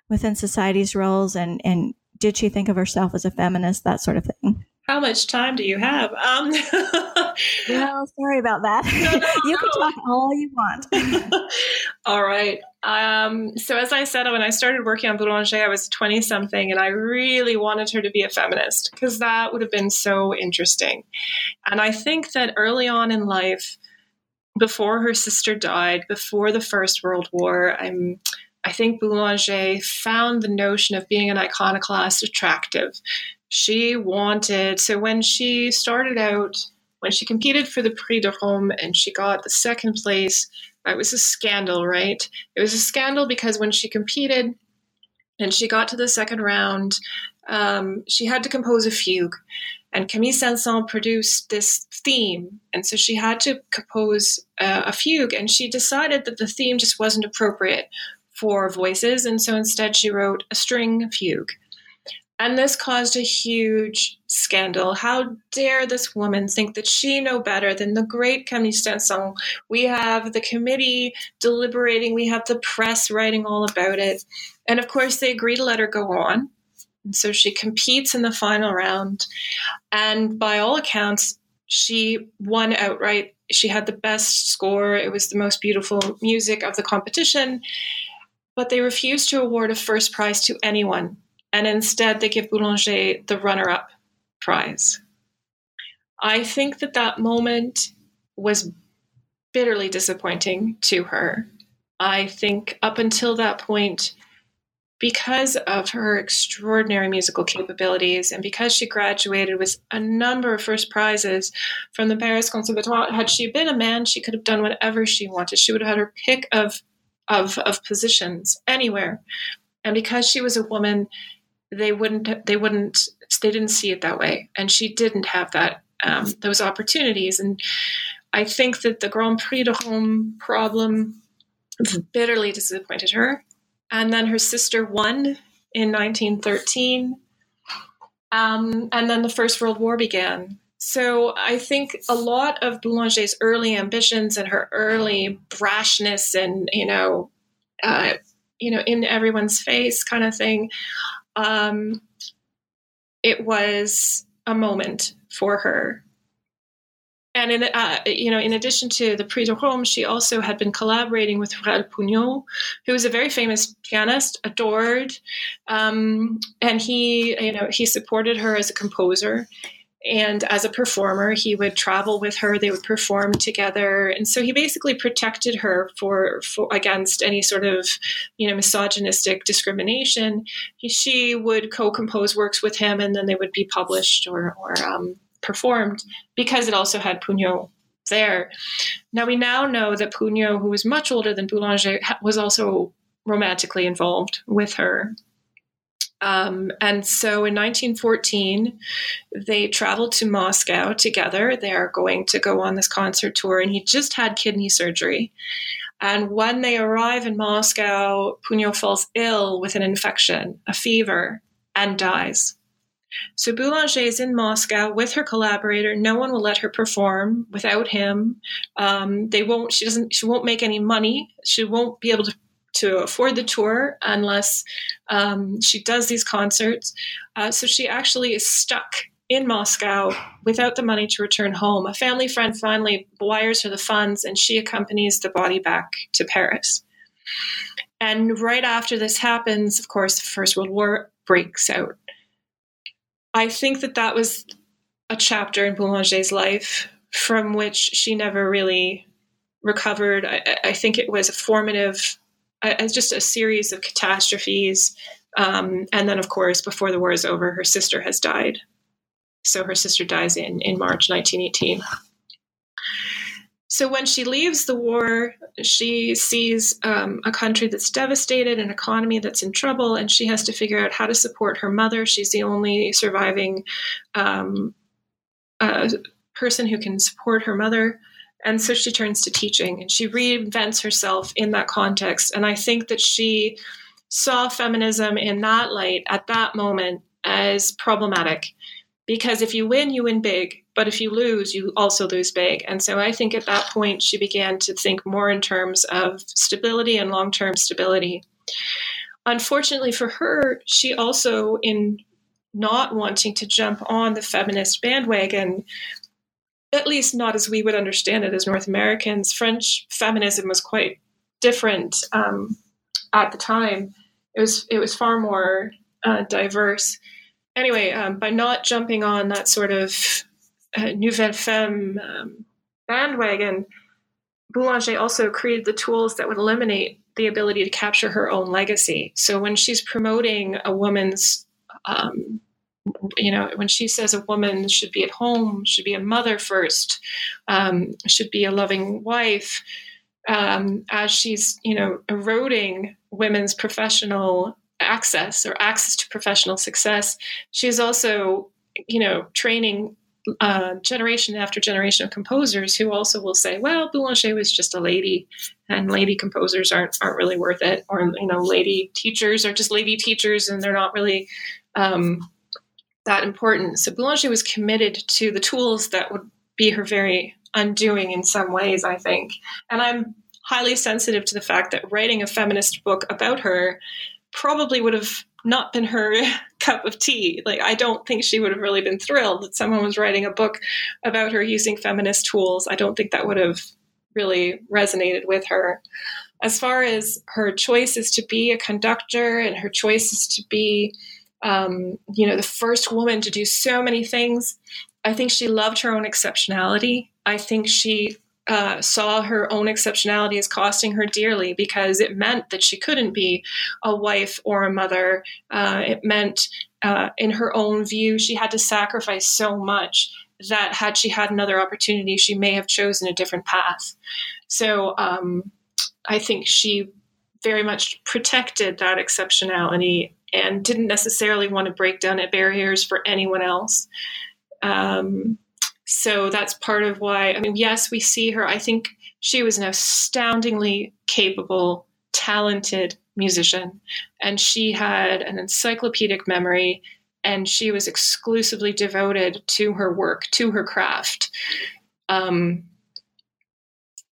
within society's roles and and did she think of herself as a feminist that sort of thing how much time do you have? Um, well, sorry about that. No, no, you can talk all you want. all right. Um, so, as I said, when I started working on Boulanger, I was 20 something, and I really wanted her to be a feminist because that would have been so interesting. And I think that early on in life, before her sister died, before the First World War, I'm. I think Boulanger found the notion of being an iconoclast attractive she wanted, so when she started out, when she competed for the Prix de Rome and she got the second place, it was a scandal, right? It was a scandal because when she competed and she got to the second round, um, she had to compose a fugue. And Camille Saint-Saëns produced this theme. And so she had to compose uh, a fugue. And she decided that the theme just wasn't appropriate for voices. And so instead she wrote a string fugue. And this caused a huge scandal. How dare this woman think that she know better than the great Camille Saint-Saëns? We have the committee deliberating, we have the press writing all about it. And of course, they agree to let her go on. And so she competes in the final round. And by all accounts, she won outright. She had the best score. It was the most beautiful music of the competition. But they refused to award a first prize to anyone and instead they give Boulanger the runner up prize. I think that that moment was bitterly disappointing to her. I think up until that point, because of her extraordinary musical capabilities and because she graduated with a number of first prizes from the Paris Conservatoire, had she been a man, she could have done whatever she wanted. She would have had her pick of of, of positions anywhere. And because she was a woman, they wouldn't they wouldn't they didn't see it that way, and she didn't have that um, those opportunities. And I think that the Grand Prix de Rome problem bitterly disappointed her. And then her sister won in 1913. Um, and then the First World War began. So I think a lot of Boulanger's early ambitions and her early brashness and, you know, uh, you know, in everyone's face kind of thing, um, it was a moment for her. And in, uh, you know, in addition to the Prix de Rome, she also had been collaborating with Raoul Pugno, who was a very famous pianist, adored, um, and he, you know, he supported her as a composer and as a performer. He would travel with her; they would perform together, and so he basically protected her for, for against any sort of, you know, misogynistic discrimination. He, she would co-compose works with him, and then they would be published or, or um, performed because it also had Pugno there. Now we now know that Pugno, who was much older than Boulanger, was also romantically involved with her. Um, and so in 1914, they traveled to Moscow together. They are going to go on this concert tour, and he just had kidney surgery. And when they arrive in Moscow, Pugno falls ill with an infection, a fever, and dies. So Boulanger is in Moscow with her collaborator. No one will let her perform without him. Um, they won't. She doesn't. She won't make any money. She won't be able to to afford the tour unless um, she does these concerts. Uh, so she actually is stuck in Moscow without the money to return home. A family friend finally wires her the funds, and she accompanies the body back to Paris. And right after this happens, of course, the First World War breaks out. I think that that was a chapter in Boulanger's life from which she never really recovered. I, I think it was a formative, as just a series of catastrophes. Um, and then, of course, before the war is over, her sister has died. So her sister dies in, in March 1918. So when she leaves the war, she sees um, a country that's devastated, an economy that's in trouble, and she has to figure out how to support her mother. She's the only surviving um, uh, person who can support her mother. And so she turns to teaching and she reinvents herself in that context. And I think that she saw feminism in that light at that moment as problematic because if you win, you win big. But if you lose, you also lose big. And so I think at that point, she began to think more in terms of stability and long term stability. Unfortunately for her, she also, in not wanting to jump on the feminist bandwagon, at least not as we would understand it as North Americans, French feminism was quite different um, at the time. It was it was far more uh, diverse. Anyway, um, by not jumping on that sort of uh, Nouvelle Femme um, bandwagon, Boulanger also created the tools that would eliminate the ability to capture her own legacy. So when she's promoting a woman's, um, you know, when she says a woman should be at home, should be a mother first, um, should be a loving wife, um, as she's, you know, eroding women's professional access or access to professional success, she's also, you know, training uh, generation after generation of composers who also will say, "Well, Boulanger was just a lady, and lady composers aren't aren't really worth it," or you know, lady teachers are just lady teachers, and they're not really um, that important. So Boulanger was committed to the tools that would be her very undoing in some ways, I think, and I'm highly sensitive to the fact that writing a feminist book about her probably would have not been her cup of tea. Like, I don't think she would have really been thrilled that someone was writing a book about her using feminist tools. I don't think that would have really resonated with her. As far as her choices to be a conductor and her choices to be, um, you know, the first woman to do so many things, I think she loved her own exceptionality. I think she uh, saw her own exceptionality as costing her dearly because it meant that she couldn't be a wife or a mother. Uh, it meant, uh, in her own view, she had to sacrifice so much that had she had another opportunity, she may have chosen a different path. So um, I think she very much protected that exceptionality and didn't necessarily want to break down barriers for anyone else. Um, so that's part of why, I mean, yes, we see her. I think she was an astoundingly capable, talented musician, and she had an encyclopedic memory, and she was exclusively devoted to her work, to her craft. Um,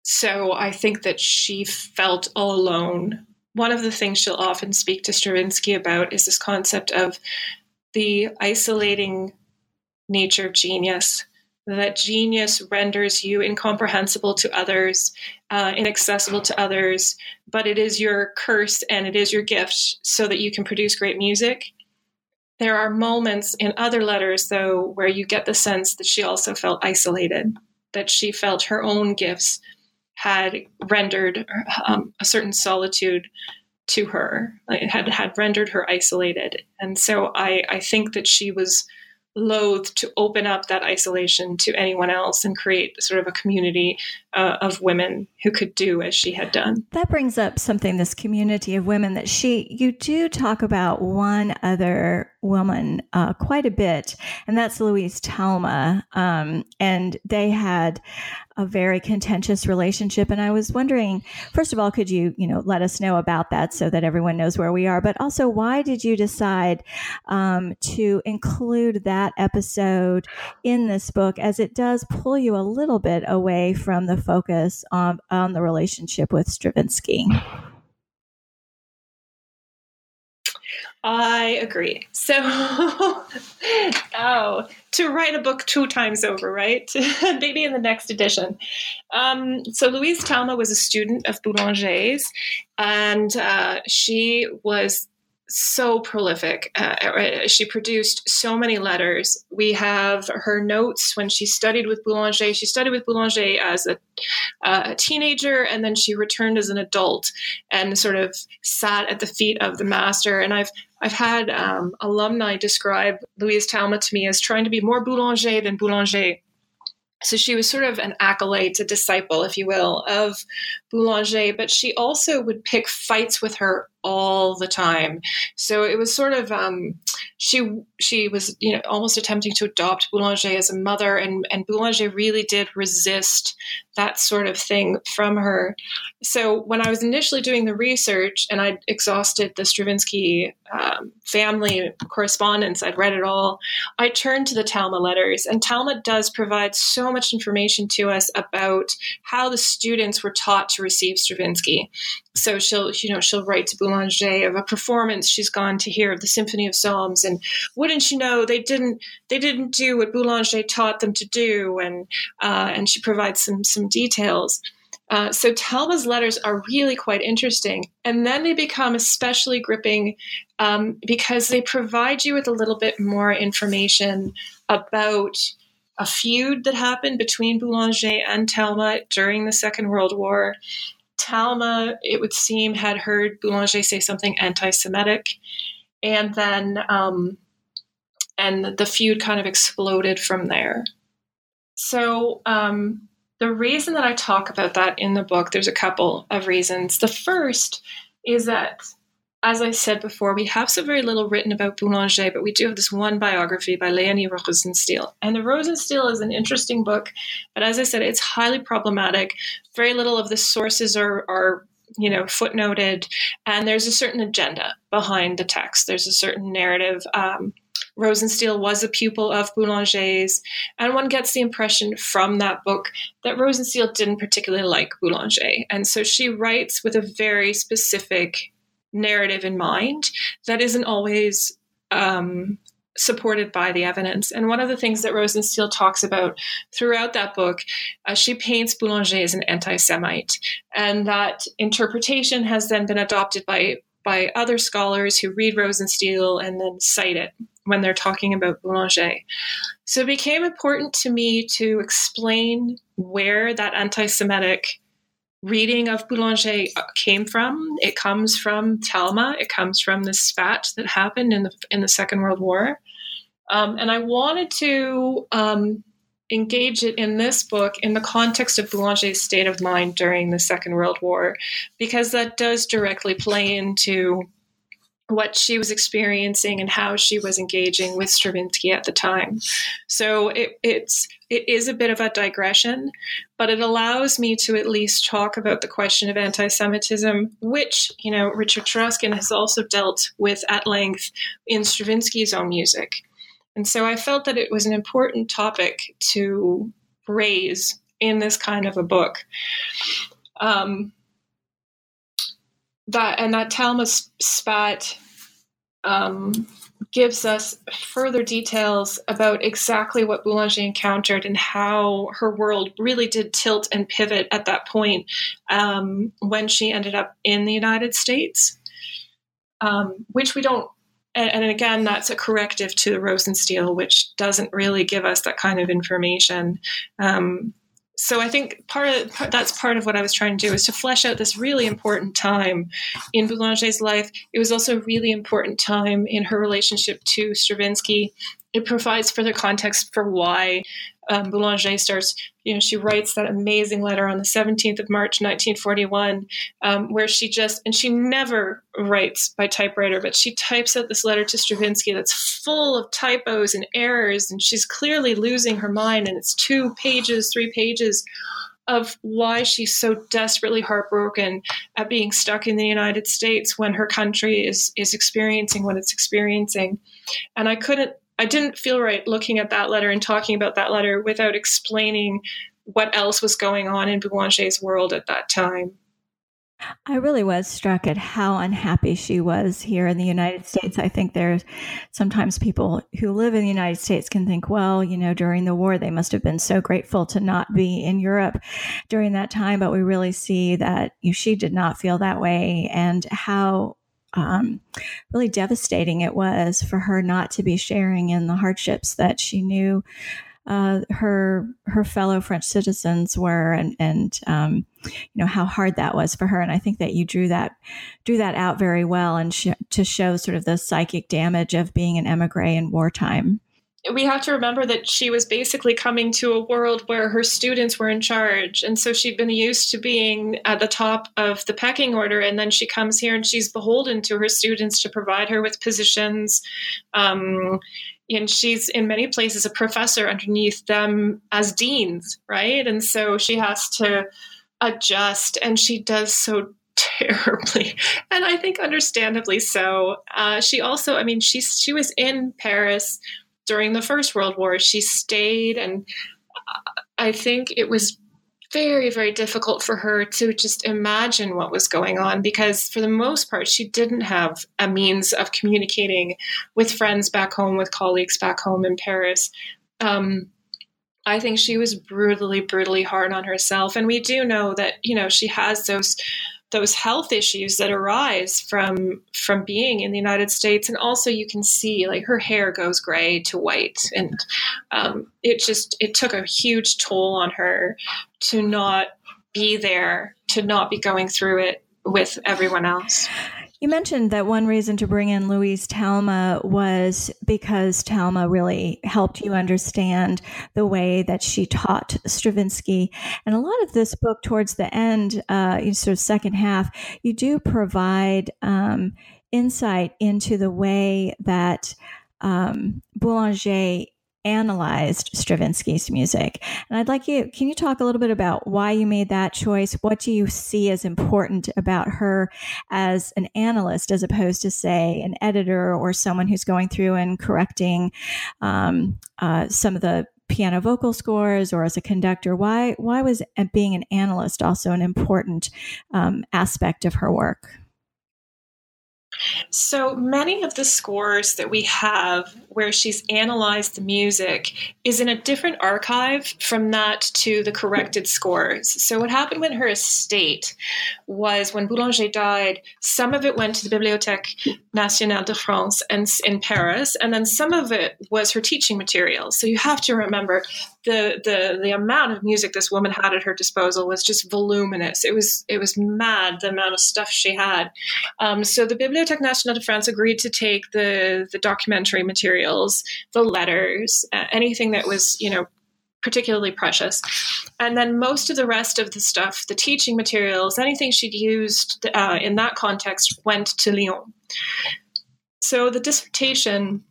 so I think that she felt all alone. One of the things she'll often speak to Stravinsky about is this concept of the isolating nature of genius that genius renders you incomprehensible to others, uh, inaccessible to others, but it is your curse and it is your gift so that you can produce great music. There are moments in other letters, though, where you get the sense that she also felt isolated, that she felt her own gifts had rendered um, a certain solitude to her, it had, had rendered her isolated. And so I, I think that she was loath to open up that isolation to anyone else and create sort of a community uh, of women who could do as she had done. That brings up something this community of women that she, you do talk about one other woman uh, quite a bit, and that's Louise Talma. Um, and they had a very contentious relationship. And I was wondering, first of all, could you, you know, let us know about that so that everyone knows where we are? But also, why did you decide um, to include that episode in this book, as it does pull you a little bit away from the focus on, on the relationship with Stravinsky? I agree. So, oh, to write a book two times over, right? Maybe in the next edition. Um, so, Louise Talma was a student of Boulanger's, and uh, she was so prolific. Uh, she produced so many letters. We have her notes when she studied with Boulanger. She studied with Boulanger as a, uh, a, teenager, and then she returned as an adult and sort of sat at the feet of the master. And I've I've had um, alumni describe Louise Talma to me as trying to be more Boulanger than Boulanger. So she was sort of an acolyte, a disciple, if you will, of Boulanger, but she also would pick fights with her all the time. So it was sort of um, she she was you know almost attempting to adopt Boulanger as a mother, and and Boulanger really did resist that sort of thing from her. So when I was initially doing the research and I'd exhausted the Stravinsky um, family correspondence, I'd read it all. I turned to the Talma letters, and Talma does provide so much information to us about how the students were taught to receive Stravinsky. So she'll, you know, she'll write to Boulanger of a performance she's gone to hear of the Symphony of Psalms, and wouldn't you know, they didn't, they didn't do what Boulanger taught them to do, and uh, and she provides some some details. Uh, so Talma's letters are really quite interesting, and then they become especially gripping um, because they provide you with a little bit more information about a feud that happened between Boulanger and Talma during the Second World War. Talma, it would seem, had heard Boulanger say something anti-Semitic, and then um, and the feud kind of exploded from there. So um, the reason that I talk about that in the book, there's a couple of reasons. The first is that as I said before, we have so very little written about Boulanger, but we do have this one biography by Leonie Rosenstiel. And the Rosenstiel is an interesting book, but as I said, it's highly problematic. Very little of the sources are, are you know, footnoted, and there's a certain agenda behind the text. There's a certain narrative. Um, Rosenstiel was a pupil of Boulanger's, and one gets the impression from that book that Rosenstiel didn't particularly like Boulanger. And so she writes with a very specific narrative in mind that isn't always um, supported by the evidence. And one of the things that Rosenstiel talks about throughout that book, uh, she paints Boulanger as an anti Semite. And that interpretation has then been adopted by by other scholars who read Rosenstiel and then cite it when they're talking about Boulanger. So it became important to me to explain where that anti Semitic reading of Boulanger came from. It comes from Talma, it comes from the spat that happened in the, in the Second World War. Um, and I wanted to um, engage it in this book in the context of Boulanger's state of mind during the Second World War, because that does directly play into what she was experiencing and how she was engaging with Stravinsky at the time. So it, it's it is a bit of a digression, but it allows me to at least talk about the question of anti-Semitism, which you know Richard Taruskin has also dealt with at length in Stravinsky's own music. And so I felt that it was an important topic to raise in this kind of a book. Um, that and that Talma spat um, gives us further details about exactly what Boulanger encountered and how her world really did tilt and pivot at that point um, when she ended up in the United States, um, which we don't and, and, again, that's a corrective to the Rosenstiel, which doesn't really give us that kind of information. Um, so I think part of that's part of what I was trying to do is to flesh out this really important time in Boulanger's life. It was also a really important time in her relationship to Stravinsky. It provides further context for why um, Boulanger starts, you know, she writes that amazing letter on the 17th of March, 1941, um, where she just, and she never writes by typewriter, but she types out this letter to Stravinsky that's full of typos and errors, and she's clearly losing her mind. And it's two pages, three pages of why she's so desperately heartbroken at being stuck in the United States when her country is is experiencing what it's experiencing. And I couldn't I didn't feel right looking at that letter and talking about that letter without explaining what else was going on in Boulanger's world at that time. I really was struck at how unhappy she was here in the United States. I think there's sometimes people who live in the United States can think, well, you know, during the war, they must have been so grateful to not be in Europe during that time. But we really see that she did not feel that way and how um, really devastating it was for her not to be sharing in the hardships that she knew uh, her her fellow French citizens were, and and um, you know how hard that was for her. And I think that you drew that drew that out very well, and sh- to show sort of the psychic damage of being an emigre in wartime we have to remember that she was basically coming to a world where her students were in charge. And so she'd been used to being at the top of the pecking order. And then she comes here and she's beholden to her students to provide her with positions. Um, and she's in many places a professor underneath them as deans, right? And so she has to adjust, and she does so terribly and i think understandably so uh, she also i mean she's she was in paris during the First World War. She stayed, and I think it was very, very difficult for her to just imagine what was going on because, for the most part, she didn't have a means of communicating with friends back home, with colleagues back home in Paris. Um, I think she was brutally, brutally hard on herself. And we do know that, you know, she has those those health issues that arise from from being in the United States, and also you can see like her hair goes gray to white, and um, it just it took a huge toll on her to not be there, to not be going through it with everyone else. You mentioned that one reason to bring in Louise Talma was because Talma really helped you understand the way that she taught Stravinsky. And a lot of this book, towards the end, uh, sort of second half, you do provide um, insight into the way that um, Boulanger analyzed Stravinsky's music. And I'd like you, can you talk a little bit about why you made that choice? What do you see as important about her as an analyst, as opposed to, say, an editor or someone who's going through and correcting um, uh, some of the piano vocal scores or as a conductor? Why, why was being an analyst also an important um, aspect of her work? So many of the scores that we have where she's analyzed the music is in a different archive from that to the corrected scores. So what happened with her estate was when Boulanger died, some of it went to the Bibliothèque Nationale de France and in Paris, and then some of it was her teaching materials. So you have to remember the the the amount of music this woman had at her disposal was just voluminous. It was it was mad the amount of stuff she had. Um, so the Bibliothèque Nationale de France agreed to take the the documentary materials, the letters, uh, anything that was you know particularly precious. And then most of the rest of the stuff, the teaching materials, anything she'd used uh, in that context went to Lyon. So the dissertation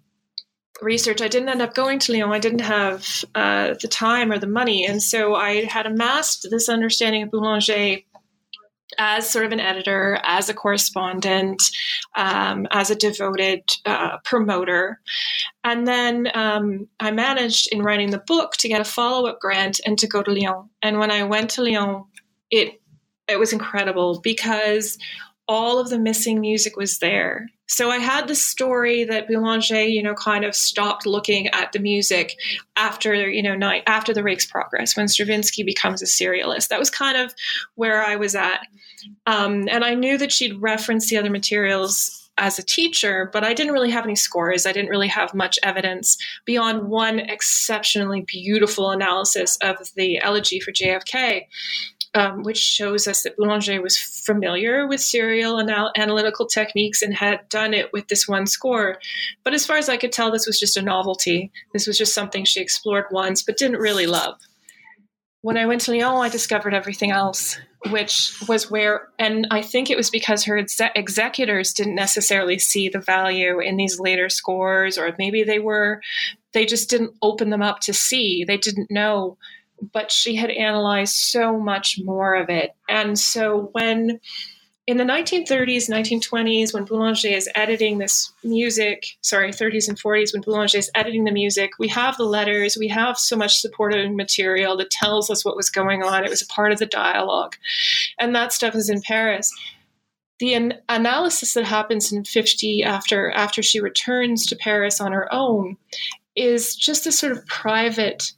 research, I didn't end up going to Lyon. I didn't have uh, the time or the money. And so I had amassed this understanding of Boulanger as sort of an editor, as a correspondent, um, as a devoted uh, promoter. And then um, I managed in writing the book to get a follow up grant and to go to Lyon. And when I went to Lyon, it it was incredible because all of the missing music was there. So I had the story that Boulanger, you know, kind of stopped looking at the music after, you know, night after the Rake's Progress when Stravinsky becomes a serialist. That was kind of where I was at, um, and I knew that she'd referenced the other materials as a teacher, but I didn't really have any scores. I didn't really have much evidence beyond one exceptionally beautiful analysis of the elegy for JFK um, which shows us that Boulanger was familiar with serial anal- analytical techniques and had done it with this one score. But as far as I could tell, this was just a novelty. This was just something she explored once but didn't really love. When I went to Lyon, I discovered everything else, which was where, and I think it was because her exe- executors didn't necessarily see the value in these later scores, or maybe they were, they just didn't open them up to see. They didn't know but she had analyzed so much more of it. And so when in the 1930s, 1920s, when Boulanger is editing this music, sorry, 30s and 40s, when Boulanger is editing the music, we have the letters, we have so much supporting material that tells us what was going on. It was a part of the dialogue. And that stuff is in Paris. The an- analysis that happens in 50 after after she returns to Paris on her own is just a sort of private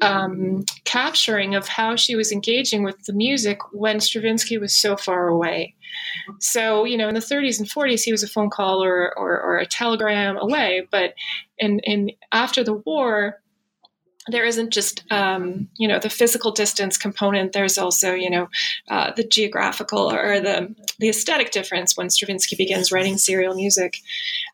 um, capturing of how she was engaging with the music when Stravinsky was so far away. So, you know, in the 30s and 40s, he was a phone call or, or, or a telegram away. But in, in after the war, there isn't just um, you know the physical distance component. There's also you know uh, the geographical or the the aesthetic difference when Stravinsky begins writing serial music,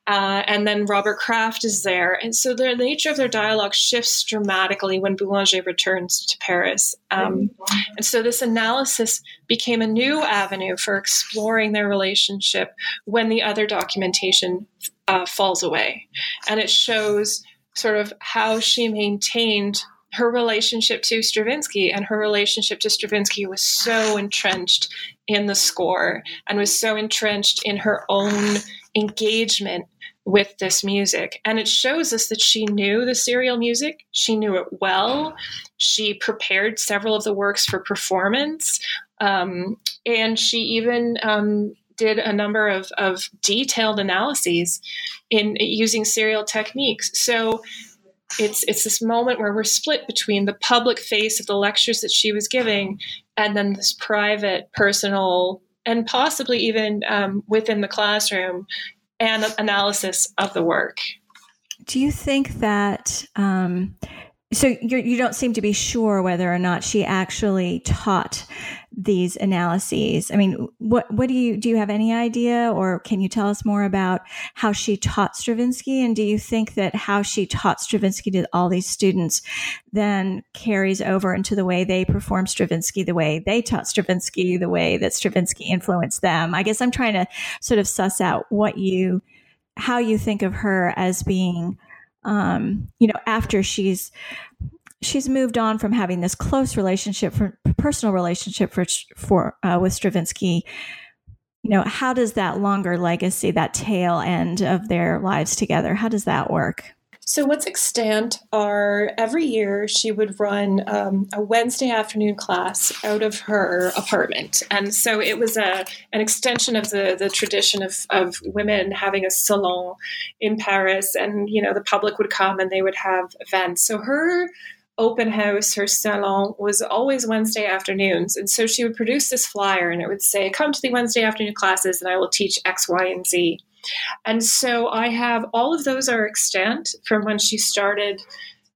uh, and then Robert Craft is there, and so the nature of their dialogue shifts dramatically when Boulanger returns to Paris, um, and so this analysis became a new avenue for exploring their relationship when the other documentation uh, falls away, and it shows sort of how she maintained her relationship to Stravinsky and her relationship to Stravinsky was so entrenched in the score and was so entrenched in her own engagement with this music. And it shows us that she knew the serial music, she knew it well. She prepared several of the works for performance. Um, and she even um, did a number of, of detailed analyses in using serial techniques. So it's it's this moment where we're split between the public face of the lectures that she was giving and then this private, personal, and possibly even um, within the classroom and analysis of the work. Do you think that? Um, so you're, you do not seem to be sure whether or not she actually taught these analyses. I mean, what what do you do you have any idea or can you tell us more about how she taught Stravinsky and do you think that how she taught Stravinsky to all these students then carries over into the way they perform Stravinsky, the way they taught Stravinsky, the way that Stravinsky influenced them? I guess I'm trying to sort of suss out what you how you think of her as being um, you know, after she's she's moved on from having this close relationship, for personal relationship for for uh, with Stravinsky. You know, how does that longer legacy, that tail end of their lives together, how does that work? So, what's extant are every year she would run um, a Wednesday afternoon class out of her apartment. And so it was a, an extension of the, the tradition of, of women having a salon in Paris. And, you know, the public would come and they would have events. So, her open house, her salon was always Wednesday afternoons. And so she would produce this flyer and it would say, Come to the Wednesday afternoon classes and I will teach X, Y, and Z. And so I have all of those are extant from when she started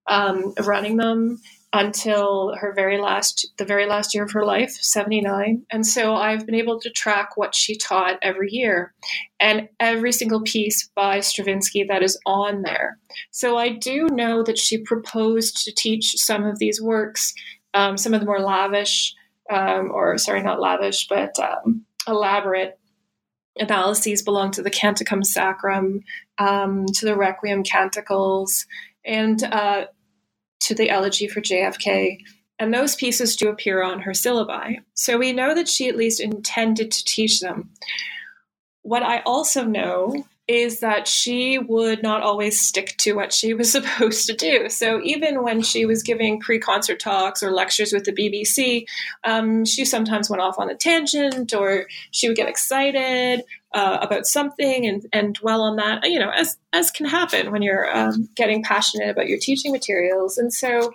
um, running them until her very last the very last year of her life 79 and so i've been able to track what she taught every year. And every single piece by stravinsky that is on there. So i do know that she proposed to teach some of these works um, some of the more lavish um, or sorry not lavish but um, elaborate analyses belong to the Canticum Sacrum, um, to the Requiem Canticles, and uh, to the Elegy for JFK. And those pieces do appear on her syllabi. So we know that she at least intended to teach them. What I also know is that she would not always stick to what she was supposed to do. So even when she was giving pre-concert talks or lectures with the BBC, um, she sometimes went off on a tangent, or she would get excited uh, about something and and dwell on that. You know, as as can happen when you're um, getting passionate about your teaching materials, and so.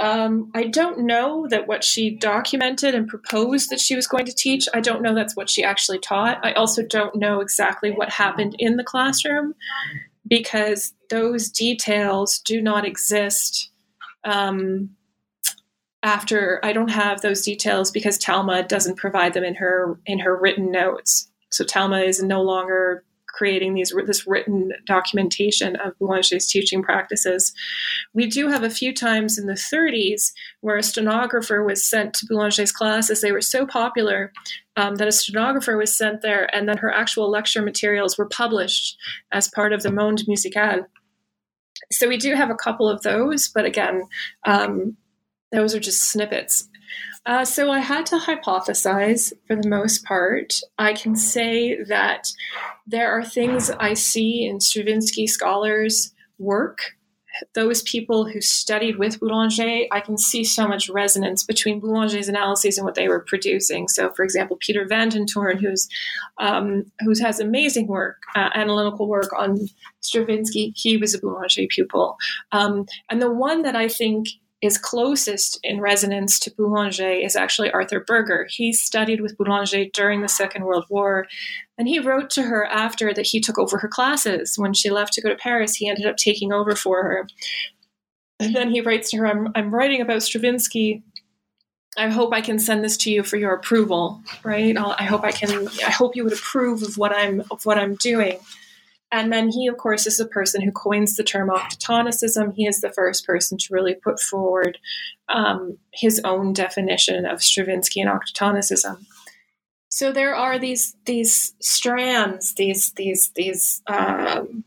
Um, I don't know that what she documented and proposed that she was going to teach, I don't know that's what she actually taught. I also don't know exactly what happened in the classroom because those details do not exist um, after I don't have those details because Talma doesn't provide them in her in her written notes. So Talma is no longer creating these this written documentation of Boulanger's teaching practices. We do have a few times in the 30s where a stenographer was sent to Boulanger's classes. They were so popular um, that a stenographer was sent there, and then her actual lecture materials were published as part of the Monde Musical. So we do have a couple of those, but again, um, those are just snippets. Uh, so I had to hypothesize for the most part. I can say that there are things I see in Stravinsky scholars' work. Those people who studied with Boulanger, I can see so much resonance between Boulanger's analyses and what they were producing. So, for example, Peter van den Toorn, who's um, who has amazing work, uh, analytical work on Stravinsky, he was a Boulanger pupil. Um, and the one that I think is closest in resonance to Boulanger is actually Arthur Berger. He studied with Boulanger during the Second World War, and he wrote to her after that he took over her classes. When she left to go to Paris, he ended up taking over for her. And then he writes to her, I'm, I'm writing about Stravinsky. I hope I can send this to you for your approval, right? I'll, I hope I can. I hope you would approve of what I'm of what I'm doing. And then he, of course, is the person who coins the term octatonicism. He is the first person to really put forward um, his own definition of Stravinsky and octatonicism. So there are these these strands, these these these um,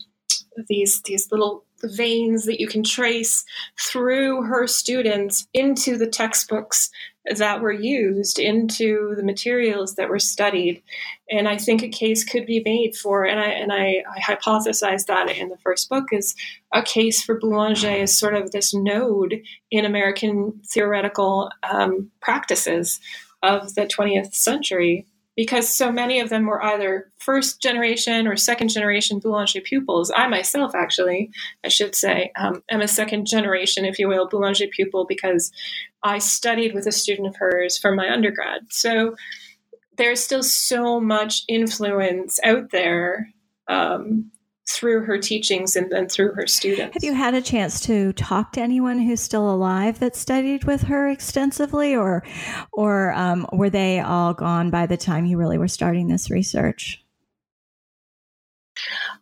these these little veins that you can trace through her students into the textbooks that were used into the materials that were studied. And I think a case could be made for, and I and I, I hypothesized that in the first book is a case for Boulanger as sort of this node in American theoretical um, practices of the 20th century because so many of them were either first generation or second generation Boulanger pupils. I myself, actually, I should say, um, am a second generation, if you will, Boulanger pupil because I studied with a student of hers for my undergrad. So there's still so much influence out there um, through her teachings and then through her students. Have you had a chance to talk to anyone who's still alive that studied with her extensively, or, or um, were they all gone by the time you really were starting this research?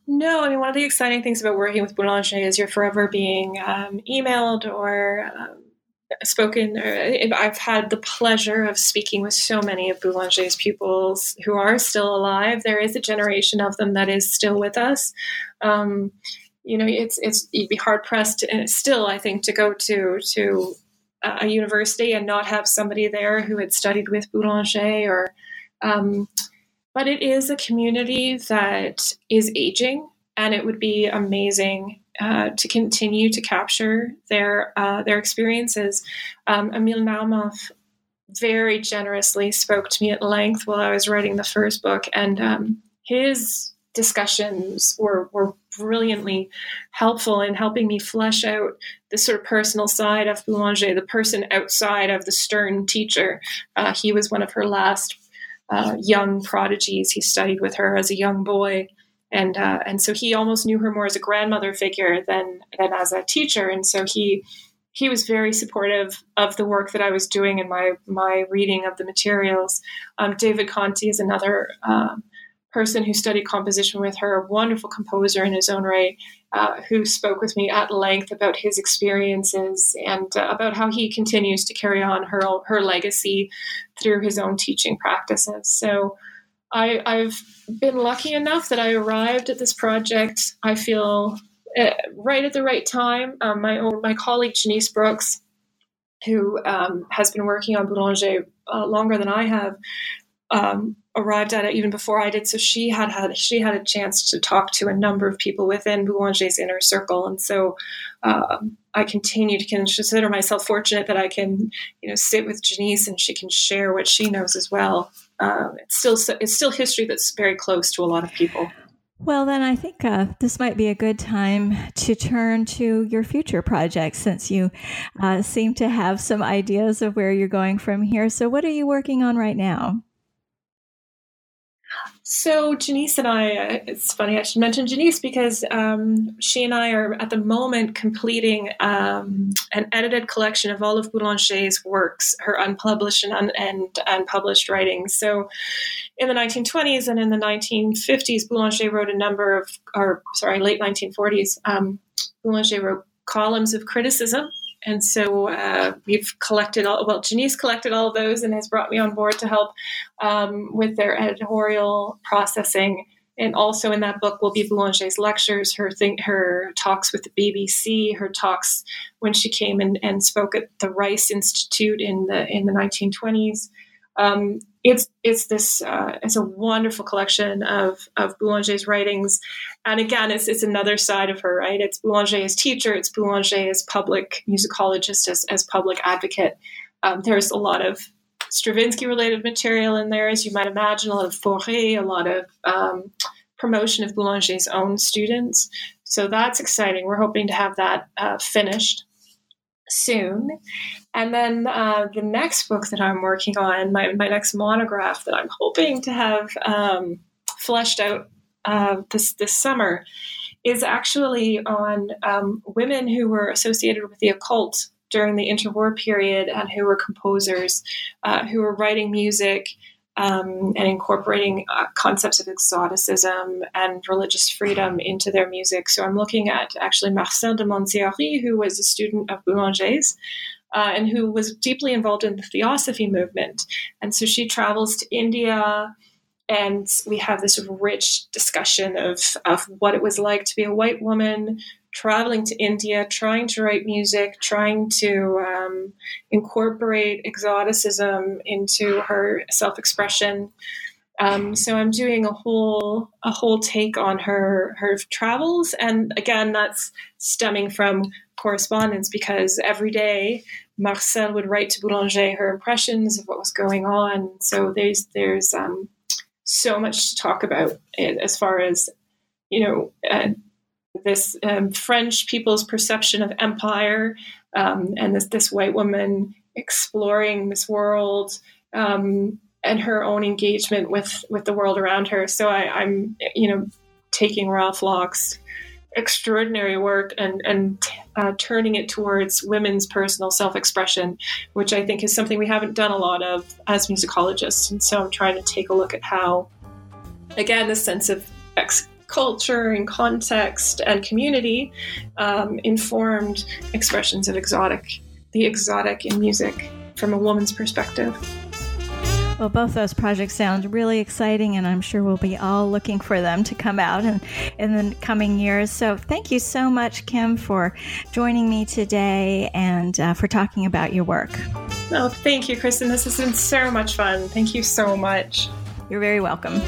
No, I mean one of the exciting things about working with Boulanger is you're forever being um, emailed or um, spoken, uh, I've had the pleasure of speaking with so many of Boulanger's pupils who are still alive. There is a generation of them that is still with us. Um, you know, it's it's you'd be hard pressed, and still, I think, to go to to a university and not have somebody there who had studied with Boulanger or. Um, but it is a community that is aging, and it would be amazing uh, to continue to capture their uh, their experiences. Um, Émile Naoumoff very generously spoke to me at length while I was writing the first book, and um, his discussions were were brilliantly helpful in helping me flesh out the sort of personal side of Boulanger, the person outside of the stern teacher. Uh, he was one of her last uh, young prodigies. He studied with her as a young boy. And, uh, and so he almost knew her more as a grandmother figure than, than as a teacher. And so he, he was very supportive of the work that I was doing and my, my reading of the materials. Um, David Conte is another um, person who studied composition with her, a wonderful composer in his own right, uh, who spoke with me at length about his experiences and uh, about how he continues to carry on her her legacy through his own teaching practices. So. I, I've been lucky enough that I arrived at this project. I feel uh, right at the right time. Um, my own my colleague Jeanice Brooks, who um, has been working on Boulanger uh, longer than I have, um, arrived at it even before I did. So she had had she had a chance to talk to a number of people within Boulanger's inner circle, and so uh, I continue to consider myself fortunate that I can you know sit with Jeanice and she can share what she knows as well. Um, it's still it's still history that's very close to a lot of people. Well, then I think uh, this might be a good time to turn to your future projects since you uh, seem to have some ideas of where you're going from here. So, what are you working on right now? So Jeanice and I, uh, it's funny I should mention Jeanice because um, she and I are at the moment completing um, an edited collection of all of Boulanger's works, her unpublished and, un- and unpublished writings. So in the 1920s and in the 1950s, Boulanger wrote a number of, or sorry, late 1940s, um, Boulanger wrote columns of criticism and so uh, we've collected all, well, Jeanice collected all of those and has brought me on board to help um, with their editorial processing. And also in that book will be Boulanger's lectures, her thing, her talks with the BBC, her talks when she came and, and spoke at the Rice Institute in the in the 1920s. Um, it's it's this uh, it's a wonderful collection of of Boulanger's writings, and again, it's it's another side of her, right? It's Boulanger as teacher, it's Boulanger as public musicologist, as as public advocate. Um, there's a lot of Stravinsky related material in there, as you might imagine, a lot of Fauré, a lot of um, promotion of Boulanger's own students. So that's exciting. We're hoping to have that uh, finished soon. And then uh, the next book that I'm working on, my, my next monograph that I'm hoping to have um, fleshed out uh, this, this summer, is actually on um, women who were associated with the occult during the interwar period and who were composers, uh, who were writing music um, and incorporating uh, concepts of exoticism and religious freedom into their music. So I'm looking at actually Marcelle de Manziarly, who was a student of Boulanger's. Uh, and who was deeply involved in the Theosophy movement. And so she travels to India, and we have this rich discussion of, of what it was like to be a white woman traveling to India, trying to write music, trying to um, incorporate exoticism into her self expression. Um, so I'm doing a whole a whole take on her her travels, and again, that's stemming from correspondence because every day Marcelle would write to Boulanger her impressions of what was going on. So there's there's um, so much to talk about as far as you know. Uh, this um, French people's perception of empire um, and this this white woman exploring this world um, and her own engagement with with the world around her. So I, am you know taking Ralph Locke's extraordinary work and and uh, turning it towards women's personal self expression, which I think is something we haven't done a lot of as musicologists. And so I'm trying to take a look at how, again, the sense of ex- culture and context and community um, informed expressions of exotic, the exotic in music from a woman's perspective. Well, both those projects sound really exciting, and I'm sure we'll be all looking for them to come out in, in the coming years. So, thank you so much, Kim, for joining me today and uh, for talking about your work. Oh, thank you, Kristen. This has been so much fun. Thank you so much. You're very welcome.